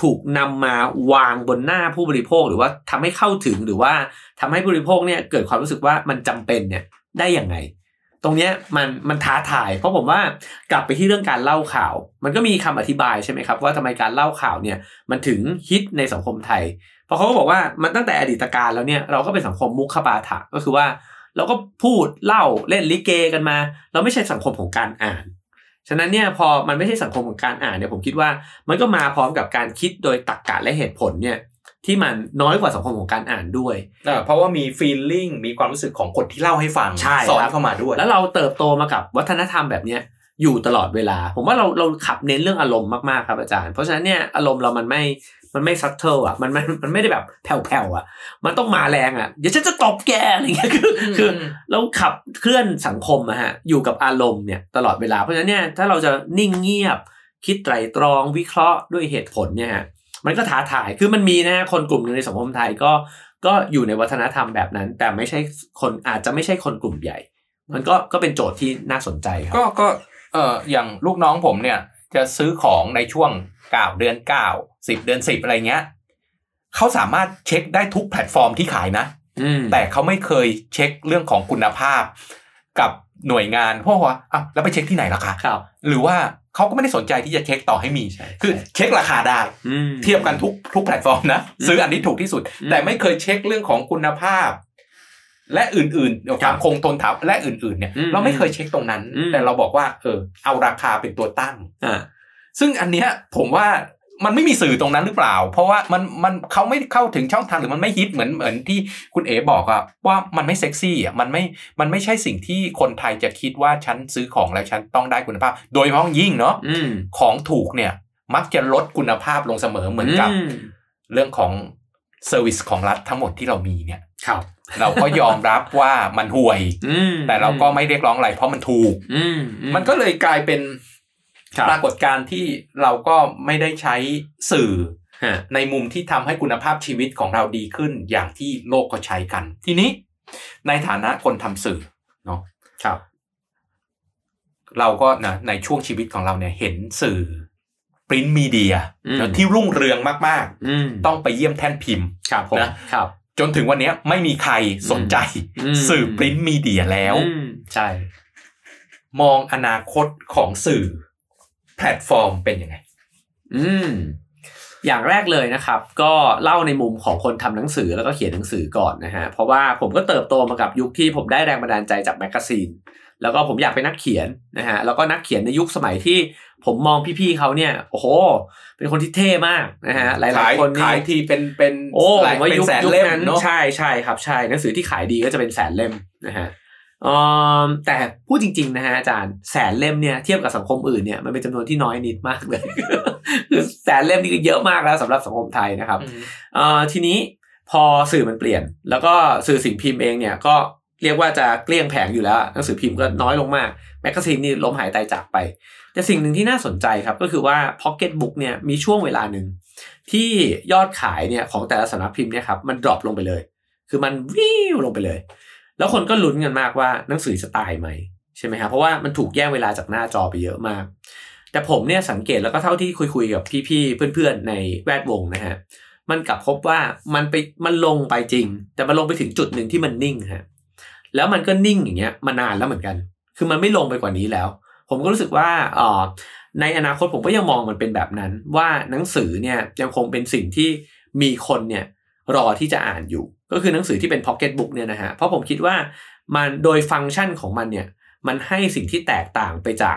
ถูกนำมาวางบนหน้าผู้บริโภคหรือว่าทำให้เข้าถึงหรือว่าทำให้ผู้บริโภคเนี่ยเกิดความรู้สึกว่ามันจำเป็นเนี่ยได้ยังไง ตรงเนี้ยมันมันท้าทาย เพราะผมว่ากลับไปที่เรื่องการเล่าข่าว มันก็มีคำอธิบายใช่ไหมครับว่าทำไมการเล่าข่าวเนี่ยมันถึงฮิตในสังคมไทย เพราะเขาก็บอกว่ามันตั้งแต่อดีตการแล้วเนี่ยเราก็เป็นสังคมมุขปาฐะก็คือว่า เราก็พูดเล่าเล่นลิเกกันมา เราไม่ใช่สังคมของการอ่าน ฉะนั้นเนี่ยพอมันไม่ใช่สังคมของการอ่านเนี่ยผมคิดว่า มันก็มาพร้อมกับการคิดโดยตรรกะและเหตุผลเนี่ยที่มันน้อยกว่าสังคมของการอ่านด้วยเออเพราะว่ามี feeling มีความรู้สึกของคนที่เล่าให้ฟังใช่ครับสอดเข้ามาด้วย แล้วเราเติบโตมากับวัฒนธรรมแบบเนี้ยอยู่ตลอดเวลา ผมว่าเราเราขับเน้นเรื่องอารมณ์มากๆครับอาจารย์ เพราะฉะนั้นเนี่ยอารมณ์เรามันไม่ มันไม่ subtle อะมันมันมันไม่ได้แบบแผ่วๆอะ มันต้องมาแรงอะเดี๋ยวฉันจะตบแกอะไรเงี้ยคือคือเราขับเคลื่อนสังคมอะฮะอยู่กับอารมณ์เนี่ยตลอดเวลาเพราะฉะนั้นเนี่ยถ้าเราจะนิ่งเงียบ คิดไตรตรองวิเคราะห์ด้วยเหตุผลเนี่ยฮะมันก็ท้าทายคือมันมีนะฮะคนกลุ่มหนึงในสังคมไทยก็ก็อยู่ในวัฒนธรรมแบบนั้น แต่ไม่ใช่คนอาจจะไม่ใช่คนกลุ่มใหญ่ มันก็ก็เป็นโจทย์ที่น่าสนใจครัก็บก็เอออย่างลูกน้องผมเนี่ยจะซื้อของในช่วง เก้าเดือนเก้าสิบเดือนสิบอะไรเงี้ยเขาสามารถเช็คได้ทุกแพลตฟอร์มที่ขายนะอืมแต่เขาไม่เคยเช็คเรื่องของคุณภาพ กับหน่วยงานเพราะว่าอ้าวแล้วไปเช็คที่ไหนล่ะคะครับหรือว่าเขาก็ไม่ได้สนใจที่จะเช็คต่อให้มีใช่คือเช็คราคาได้อืมเทียบกันทุกทุกแพลตฟอร์มนะอืมซื้ออันที่ถูกที่สุดอืมแต่ไม่เคยเช็คเรื่องของคุณภาพ และอื่นๆความคงทนถาวรและอื่นๆเนี่ยอืมเราไม่เคยเช็คตรงนั้นอืมแต่เราบอกว่า เออ เอาราคาเป็นตัวตั้งอ่า ซึ่งอันเนี้ยผมว่ามันไม่มีสื่อตรงนั้นหรือเปล่า เพราะว่ามันมันเขาไม่เข้าถึงช่องทางหรือมันไม่ฮิตเหมือนเหมือนที่คุณเอ๋บอกอะว่ามันไม่เซ็กซี่อะมันไม่มันไม่ใช่สิ่งที่คนไทยจะคิดว่าฉันซื้อของแล้วฉันต้องได้คุณภาพ โดยเฉพาะยิ่งเนาะอืมของถูกเนี่ย มักจะลดคุณภาพลงเสมอเหมือนกับเรื่องของ service ของรัฐทั้งหมดที่เรามีเนี่ยครับเราก็ยอมรับว่ามันห่วยอืมแต่เราก็ไม่เรียกร้องอะไรเพราะมันถูกอืมอืมันก็เลยกลายเป็นครับ ปรากฏการณ์ที่เราก็ไม่ได้ใช้สื่อฮะในมุมที่ทำให้คุณภาพชีวิตของเราดีขึ้นอย่างที่โลกก็ใช้กัน ทีนี้ ในฐานะคนทำสื่อเนาะครับเราก็นะในช่วงชีวิตของเราเนี่ยเห็นสื่อปริ้นมีเดียอืมที่รุ่งเรืองมากอืมๆต้องไปเยี่ยมแท่นพิมพ์ครับผมนะครับจนถึงวันนี้ไม่มีใครสนใจอืมสื่อ print media แล้วอืมใช่ มองอนาคตของสื่อ แพลตฟอร์มเป็นยังไง อืมอย่างแรกเลยนะครับ ก็เล่าในมุมของคนทำหนังสือแล้วก็เขียนหนังสือก่อนนะฮะเพราะว่าผมก็เติบโตมากับยุคที่ผมได้แรงบันดาลใจจากแมกกาซีนแล้วก็ผมอยากเป็นนักเขียนนะฮะแล้วก็นักเขียนในยุคสมัยที่ผมมองพี่ๆเขาเนี่ยโอ้โห เป็นคนที่เท่มากนะฮะหลายขายๆคนนี่ขายทีเป็นเป็นโอ้หผลายมว่าเป็นยุคแสนยุคเล่มนั้นเนาะใช่ใช่ครับใช่หนังสือที่ขายดีก็จะเป็นแสนเล่มนะฮะอืม แต่พูดจริง ๆ นะฮะอาจารย์แสนเล่มเนี่ยเทียบกับสังคมอื่นเนี่ยมันเป็นจำนวนที่น้อยนิดมากเลยคือแสนเล่มนี่ก็เยอะมากแล้วสำหรับสังคมไทยนะครับอืมเอ่อทีนี้พอสื่อมันเปลี่ยน แล้วก็สื่อสิ่งพิมพ์เองเนี่ยก็เรียกว่าจะเกลี้ยงแผงอยู่แล้วหนังสือพิมพ์ก็น้อยลงมากแมกกาซีนนี่ล้มหายตายจากไป แต่สิ่งหนึ่งที่น่าสนใจครับก็คือว่า Pocket Book เนี่ยมีช่วงเวลาหนึ่งที่ยอดขายเนี่ยของแต่ละสำนักพิมพ์เนี่ยครับมัน drop ลงไปเลย คือมันวูบลงไปเลย แล้วคนก็ลุ้นกันมากว่าหนังสือจะตายไหมใช่ไหมครับเพราะว่ามันถูกแย่งเวลาจากหน้าจอไปเยอะมาก แต่ผมเนี่ยสังเกตแล้วก็เท่าที่คุยๆกับพี่ๆเพื่อนๆในแวดวงนะฮะมันกลับพบว่ามันไปมันลงไปจริง แต่มันลงไปถึงจุดหนึ่งที่มันนิ่งฮะแล้วมันก็นิ่งอย่างเงี้ยมานานแล้วเหมือนกัน คือมันไม่ลงไปกว่านี้แล้ว ผมก็รู้สึกว่าอ่อในอนาคตผมก็ยังมองมันเป็นแบบนั้น ว่าหนังสือเนี่ยยังคงเป็นสิ่งที่มีคนเนี่ยรอที่จะอ่านอยู่ ก็คือหนังสือที่เป็นพ็อกเก็ตบุ๊กเนี่ยนะฮะเพราะผมคิดว่ามันโดยฟังก์ชันของมันเนี่ยมันให้สิ่งที่แตกต่างไปจาก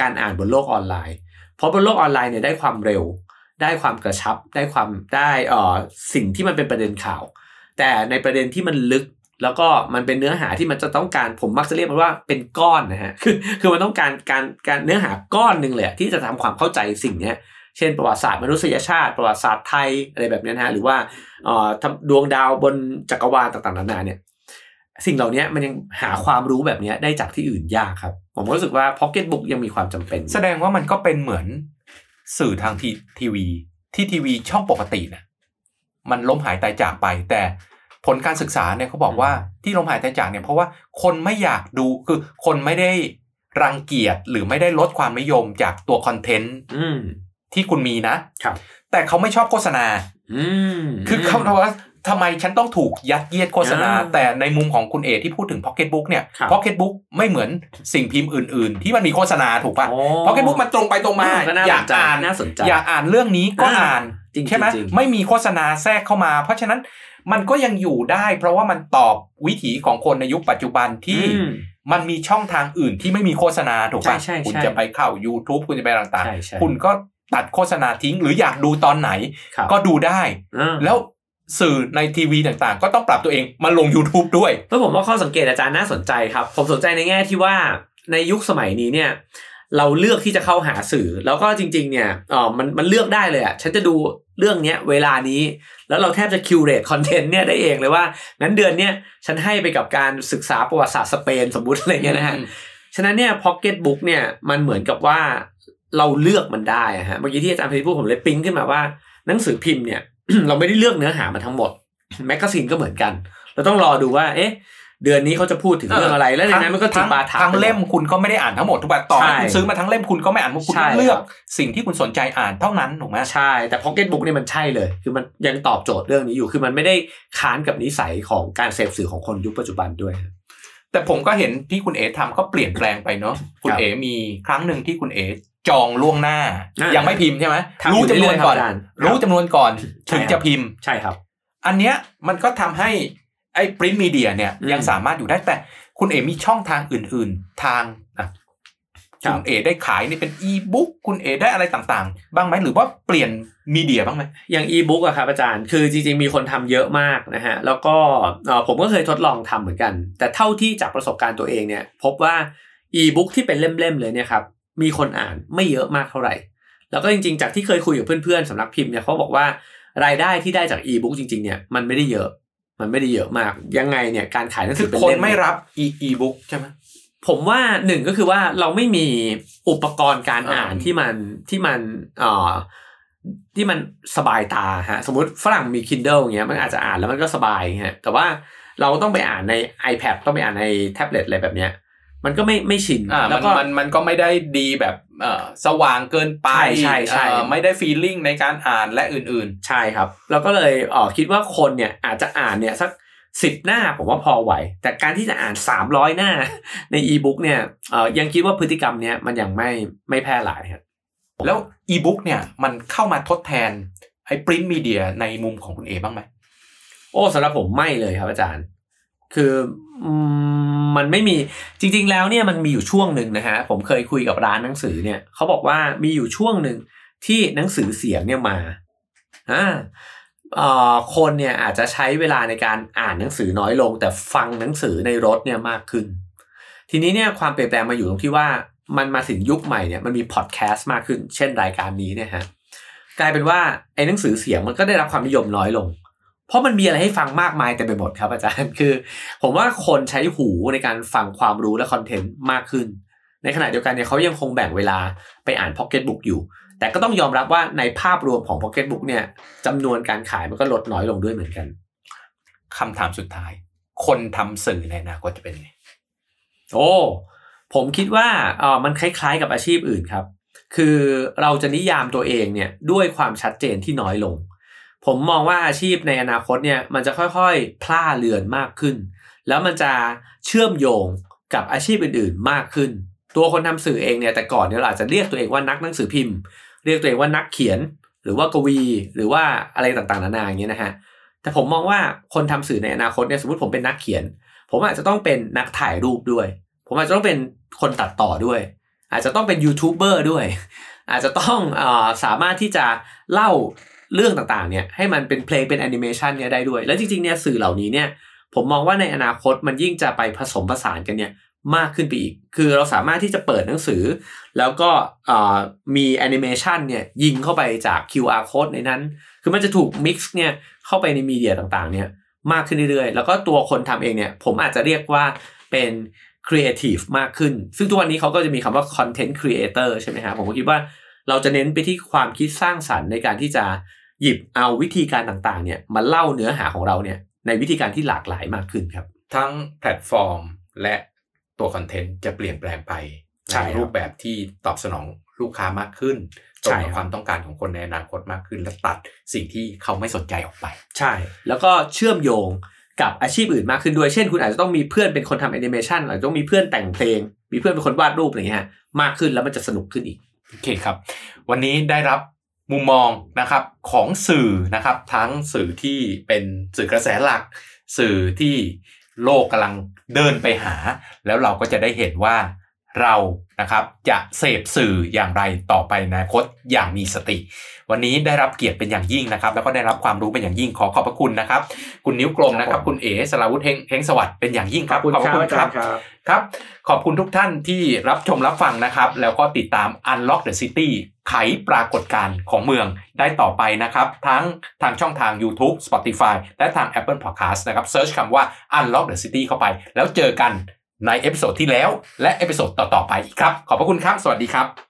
การอ่านบนโลกออนไลน์ เพราะบนโลกออนไลน์เนี่ยได้ความเร็ว ได้ความกระชับ ได้ความได้สิ่งที่มันเป็นประเด็นข่าว แต่ในประเด็นที่มันลึกแล้วก็มันเป็นเนื้อหาที่มันจะต้องการผมมักจะเรียกมันว่าเป็นก้อนนะฮะคือคือมันต้องการการการเนื้อหาก้อนหนึ่งเลยที่จะทำความเข้าใจสิ่งเนี้ย เช่นประวัติศาสตร์มนุษยชาติ ประวัติศาสตร์ไทยอะไรแบบเนี้ยนะฮะหรือว่าเอ่อทำดวงดาวบนจักรวาลต่างๆนานาเนี่ยสิ่งเหล่านี้มันยังหาความรู้แบบเนี้ยได้จากที่อื่นยากครับ ผมก็รู้สึกว่าพ็อกเก็ตบุ๊กยังมีความจำเป็น แสดงว่ามันก็เป็นเหมือนสื่อทางทีทีวี ที่ทีวีช่องปกติเนี่ยมันล้มหายตายจากไป แต่ผลการศึกษาเนี่ยเขาบอกว่าที่ล้มหายตายจากเนี่ยเพราะว่าคนไม่อยากดูคือคนไม่ได้รังเกียจหรือไม่ได้ลดความนิยมจากตัวคอนเทนต์อืม ที่คุณมีนะครับ แต่เขาไม่ชอบโฆษณาอืมคือเขาบอกว่าทำไมฉันต้องถูกยัดเยียดโฆษณาอ่าแต่ในมุมของคุณเอที่พูดถึง Pocket Book เนี่ยครับ Pocket Book ไม่เหมือนสิ่งพิมพ์อื่น ๆ ที่มันมีโฆษณาถูกป่ะโอ้ Pocket Book มันตรงไปตรงมาก็น่าอสยากนใจอ่านน่าสนใจอยากอ่านเรื่องนี้ก็อ่าอ่านจริงๆใช่ไหมจริงไม่มีโฆษณาแทรกเข้ามา เพราะฉะนั้นมันก็ยังอยู่ได้ เพราะว่ามันตอบวิถีของคนในยุคปัจจุบันที่อืมมันมีช่องทางอื่นที่ไม่มีโฆษณาถูกป่ะใช่ใช่ใช่คุณจะไปเข้า YouTube คุณจะไปต่างใช่ใช่ๆคุณก็ ตัดโฆษณาทิ้ง หรืออยากดูตอนไหนครับก็ดูได้อ่าแล้วสื่อในทีวีต่างๆ ก็ต้องปรับตัวเองมาลง YouTube ด้วยเพื่อผมว่าข้อสังเกตอาจารย์น่าสนใจครับ ผมสนใจในแง่ที่ว่าในยุคสมัยนี้เนี่ย เราเลือกที่จะเข้าหาสื่อ แล้วก็จริง ๆ เนี่ยเออมันมันเลือกได้เลยอะฉันจะดูเรื่องเนี้ยเวลานี้ แล้วเราแทบจะ curate content เนี่ยได้เองเลยว่างั้นเดือนเนี้ยฉันให้ไปกับการศึกษาประวัติศาสตร์สเปนสมมุติอะไรเงี้ยนะฮะฉะนั้นเนี่ยพ็อกเก็ตบุ๊กเนี่ยมันเหมือนกับว่า เราเลือกมันได้อะฮะเมื่อกี้ที่อาจารย์พิพูดผมเลยปิ๊งขึ้นมาว่าหนังสือพิมพ์เนี่ย เราไม่ได้เลือกเนื้อหามาทั้งหมดแมกกาซีนก็เหมือนกัน เราต้องรอดูว่า เอ๊ะ เดือนนี้เขาจะพูดถึงเรื่องอะไร แล้วในนั้นมันก็จิทั้งปาถะทั้งเล่มคุณก็ไม่ได้อ่านทั้งหมดทุกแบบต่อให้ใช่คุณซื้อมาทั้งเล่มคุณก็ไม่อ่านเพราะคุณใช่เลือกครับสิ่งที่คุณสนใจอ่านเท่านั้นถูกไหมใช่ แต่พ็อกเก็ตบุ๊กเนี่ยมันใช่เลย คือมันยังตอบโจทย์เรื่องนี้อยู่ คือมันไม่ได้ค้านกับนิสัยของการเสพสื่อของคนยุคปัจจุบันด้วย แต่ผมก็เห็นที่คุณเอทำก็เปลี่ยนแปลงไปเนาะ คุณเอมีครั้งหนึ่งที่คุณเอ จองล่วงหน้าอ่ายัยังไม่พิมพ์ใช่ไหมทำอยู่รู้จำนวนก่อนเรื่อยๆครับอาจารย์รู้จำนวนก่อนใช่ถึงครับจะพิมพ์ใช่ครับ อันเนี้ยมันก็ทำให้ไอ้ปริ้นมีเดียเนี่ยอืมยังสามารถอยู่ได้แต่คุณเอมีช่องทางอื่น ๆ ทางอะครับคุณเอได้ขายนี่เป็นอีบุ๊กคุณเอได้อะไรต่างๆ บ้างไหมหรือว่าเปลี่ยนมีเดียบ้างไหมอย่างอีบุ๊กอะครับอาจารย์คือจริงๆ มีคนทำเยอะมากนะฮะแล้วก็เอ่อผมก็เคยทดลองทำเหมือนกัน แต่เท่าที่จากประสบการณ์ตัวเองเนี่ย พบว่าอีบุ๊กที่เป็นเล่มๆเลยเนี่ยครับ มีคนอ่านไม่เยอะมากเท่าไหร่ แล้วก็จริงๆ จากที่เคยคุยกับเพื่อนๆสำนักพิมพ์เนี่ยเขาบอกว่ารายได้ที่ได้จากอีบุ๊กจริงๆเนี่ยมันไม่ได้เยอะ มันไม่ได้เยอะมากยังไงเนี่ยการขายหนังคืสืออเป็นคนเล่มไม่รับอีอีบุ๊กใช่ไหมผมว่าหนึ่งก็คือว่าเราไม่มีอุปกรณ์การอ่านอ่าที่มันที่มันเอ่อที่มันสบายตาฮะสมมติฝรั่งมี Kindle อย่างเงี้ยมันอาจจะอ่านแล้วมันก็สบายฮะแต่ว่าเราต้องไปอ่านใน iPad ต้องไปอ่านในแท็บเล็ตอะไรแบบเนี้ย มันก็ไม่ไม่ชินอ่าแล้มัวนก็มันมันก็ไม่ได้ดีแบบเอ่อสว่างเกินไปใช่ใช่ใช่เอ่อไม่ได้ฟีลลิ่งในการอ่านและอื่นใช่ครับเราก็เลยเออคิดว่าคนเนี่ยอาจจะอ่านเนี่ยสักสิบหน้าผมว่าพอไหว แต่การที่จะอ่านสามร้อยหน้าในอีบุ๊กเนี่ยเออยังคิดว่าพฤติกรรมเนี้ยมันยังไม่ไม่แพร่หลายครับๆแล้วอีบุ๊กเนี่ยมันเข้ามาทดแทนไอ้ปริ้นมีเดียในมุมของคุณเอบ้างไหมโอ้สำหรับผมไม่เลยครับอาจารย์ คืออืม มันไม่มีจริง ๆ แล้วเนี่ยมันมีอยู่ช่วงหนึ่งนะฮะผมเคยคุยกับร้านหนังสือเนี่ยเขาบอกว่ามีอยู่ช่วงหนึ่งที่หนังสือเสียงเนี่ยมาอ่าเอ่อคนเนี่ยอาจจะใช้เวลาในการอ่านหนังสือน้อยลง แต่ฟังหนังสือในรถเนี่ยมากขึ้น ทีนี้เนี่ยความเปลี่ยนแปลงมาอยู่ตรงที่ว่ามันมาถึงยุคใหม่เนี่ยมันมีพอดแคสต์มากขึ้น เช่นรายการนี้เนี่ยฮะกลายเป็นว่าไอ้หนังสือเสียงมันก็ได้รับความนิยมน้อยลง เพราะมันมีอะไรให้ฟังมากมายเต็มไปหมดครับอาจารย์คือ ผมว่าคนใช้หูในการฟังความรู้และ content มากขึ้น ในขณะเดียวกันเนี่ยเขายังคงแบ่งเวลาไปอ่านพ็อกเก็ตบุ๊กอยู่ แต่ก็ต้องยอมรับว่าในภาพรวมของพ็อกเก็ตบุ๊กเนี่ยจำนวนการขายมันก็ลดน้อยลงด้วยเหมือนกันคำถามสุดท้าย คนทำสื่อในอนาคตจะเป็นไงโอ้ผมคิดว่าเออมันคล้ายๆกับอาชีพอื่นครับ คือเราจะนิยามตัวเองเนี่ยด้วยความชัดเจนที่น้อยลง ผมมองว่าอาชีพในอนาคตเนี่ยมันจะค่อยๆพล่าเลือนมากขึ้น แล้วมันจะเชื่อมโยงกับอาชีพอื่นๆมากขึ้น ตัวคนทำสื่อเองเนี่ยแต่ก่อนเนี่ยเราอาจจะเรียกตัวเองว่านักหนังสือพิมพ์ เรียกตัวเองว่านักเขียน หรือว่ากวี หรือว่าอะไรต่างๆนานาอย่างเงี้ยนะฮะแต่ผมมองว่าคนทำสื่อในอนาคตเนี่ยสมมติผมเป็นนักเขียน ผมอาจจะต้องเป็นนักถ่ายรูปด้วย ผมอาจจะต้องเป็นคนตัดต่อด้วย อาจจะต้องเป็นยูทูบเบอร์ด้วย อาจจะต้องเออสามารถที่จะเล่า เรื่องต่างๆเนี่ยให้มันเป็นเพลงเป็นแอนิเมชันเนี่ยได้ด้วย แล้วจริงๆเนี่ยสื่อเหล่านี้เนี่ยผมมองว่าในอนาคตมันยิ่งจะไปผสมผสานกันเนี่ยมากขึ้นไปอีก คือเราสามารถที่จะเปิดหนังสือ แล้วก็มีแอนิเมชันเนี่ยยิงเข้าไปจาก QR code ในนั้น คือมันจะถูก mix เนี่ยเข้าไปใน media ต่างๆเนี่ยมากขึ้นเรื่อยๆ แล้วก็ตัวคนทำเองเนี่ยผมอาจจะเรียกว่าเป็นครีเอทีฟมากขึ้น ซึ่งทุกวันนี้เขาก็จะมีคำว่า content creator ใช่ไหมฮะผมก็คิดว่า เราจะเน้นไปที่ความคิดสร้างสรรค์ในการที่จะหยิบเอาวิธีการต่างๆเนี่ยมาเล่าเนื้อหาของเราเนี่ยในวิธีการที่หลากหลายมากขึ้นครับ ทั้งแพลตฟอร์มและตัว content จะเปลี่ยนแปลงไปใช่ในครับรูปแบบที่ตอบสนองลูกค้ามากขึ้นใช่ครักับบความต้องการของคนในอนาคตมากขึ้น และตัดสิ่งที่เขาไม่สนใจออกไป ใช่ แล้วก็เชื่อมโยงกับอาชีพอื่นมากขึ้นด้วย เช่น คุณอาจจะต้องมีเพื่อนเป็นคนทำแอนิเมชันอาจจะต้องมีเพื่อนแต่งเพลง มีเพื่อนเป็นคนวาดรูปอะไรเงี้ยฮะมากขึ้นแล้วมันจะสนุกขึ้นอีก โอเคครับ วันนี้ได้รับมุมมองนะครับของสื่อนะครับทั้งสื่อที่เป็นสื่อกระแสหลัก สื่อที่โลกกำลังเดินไปหา แล้วเราก็จะได้เห็นว่าเรา นะครับจะเสพสื่ออย่างไรต่อไปในอนาคตอย่างมีสติ วันนี้ได้รับเกียรติเป็นอย่างยิ่งนะครับ แล้วก็ได้รับความรู้เป็นอย่างยิ่งขอขอบพระคุณนะครับ คุณนิ้วกลมนะครับ คุณเอ๋สราวุธเฮงเฮงสวัสดิ์เป็นอย่างยิ่งครับพระคุณครับครับ ขอบคุณทุกท่านที่รับชมรับฟังนะครับ แล้วก็ติดตาม Unlock the City ไขปรากฏการณ์ของเมืองได้ต่อไปนะครับ ทั้งทางช่องทาง YouTube Spotify และทาง Apple Podcast นะครับ search คำว่า Unlock the City เข้าไป แล้วเจอกัน ใน episode ที่แล้วและ episode ต่อๆไปอีกครับ ขอบพระคุณครับ สวัสดีครับ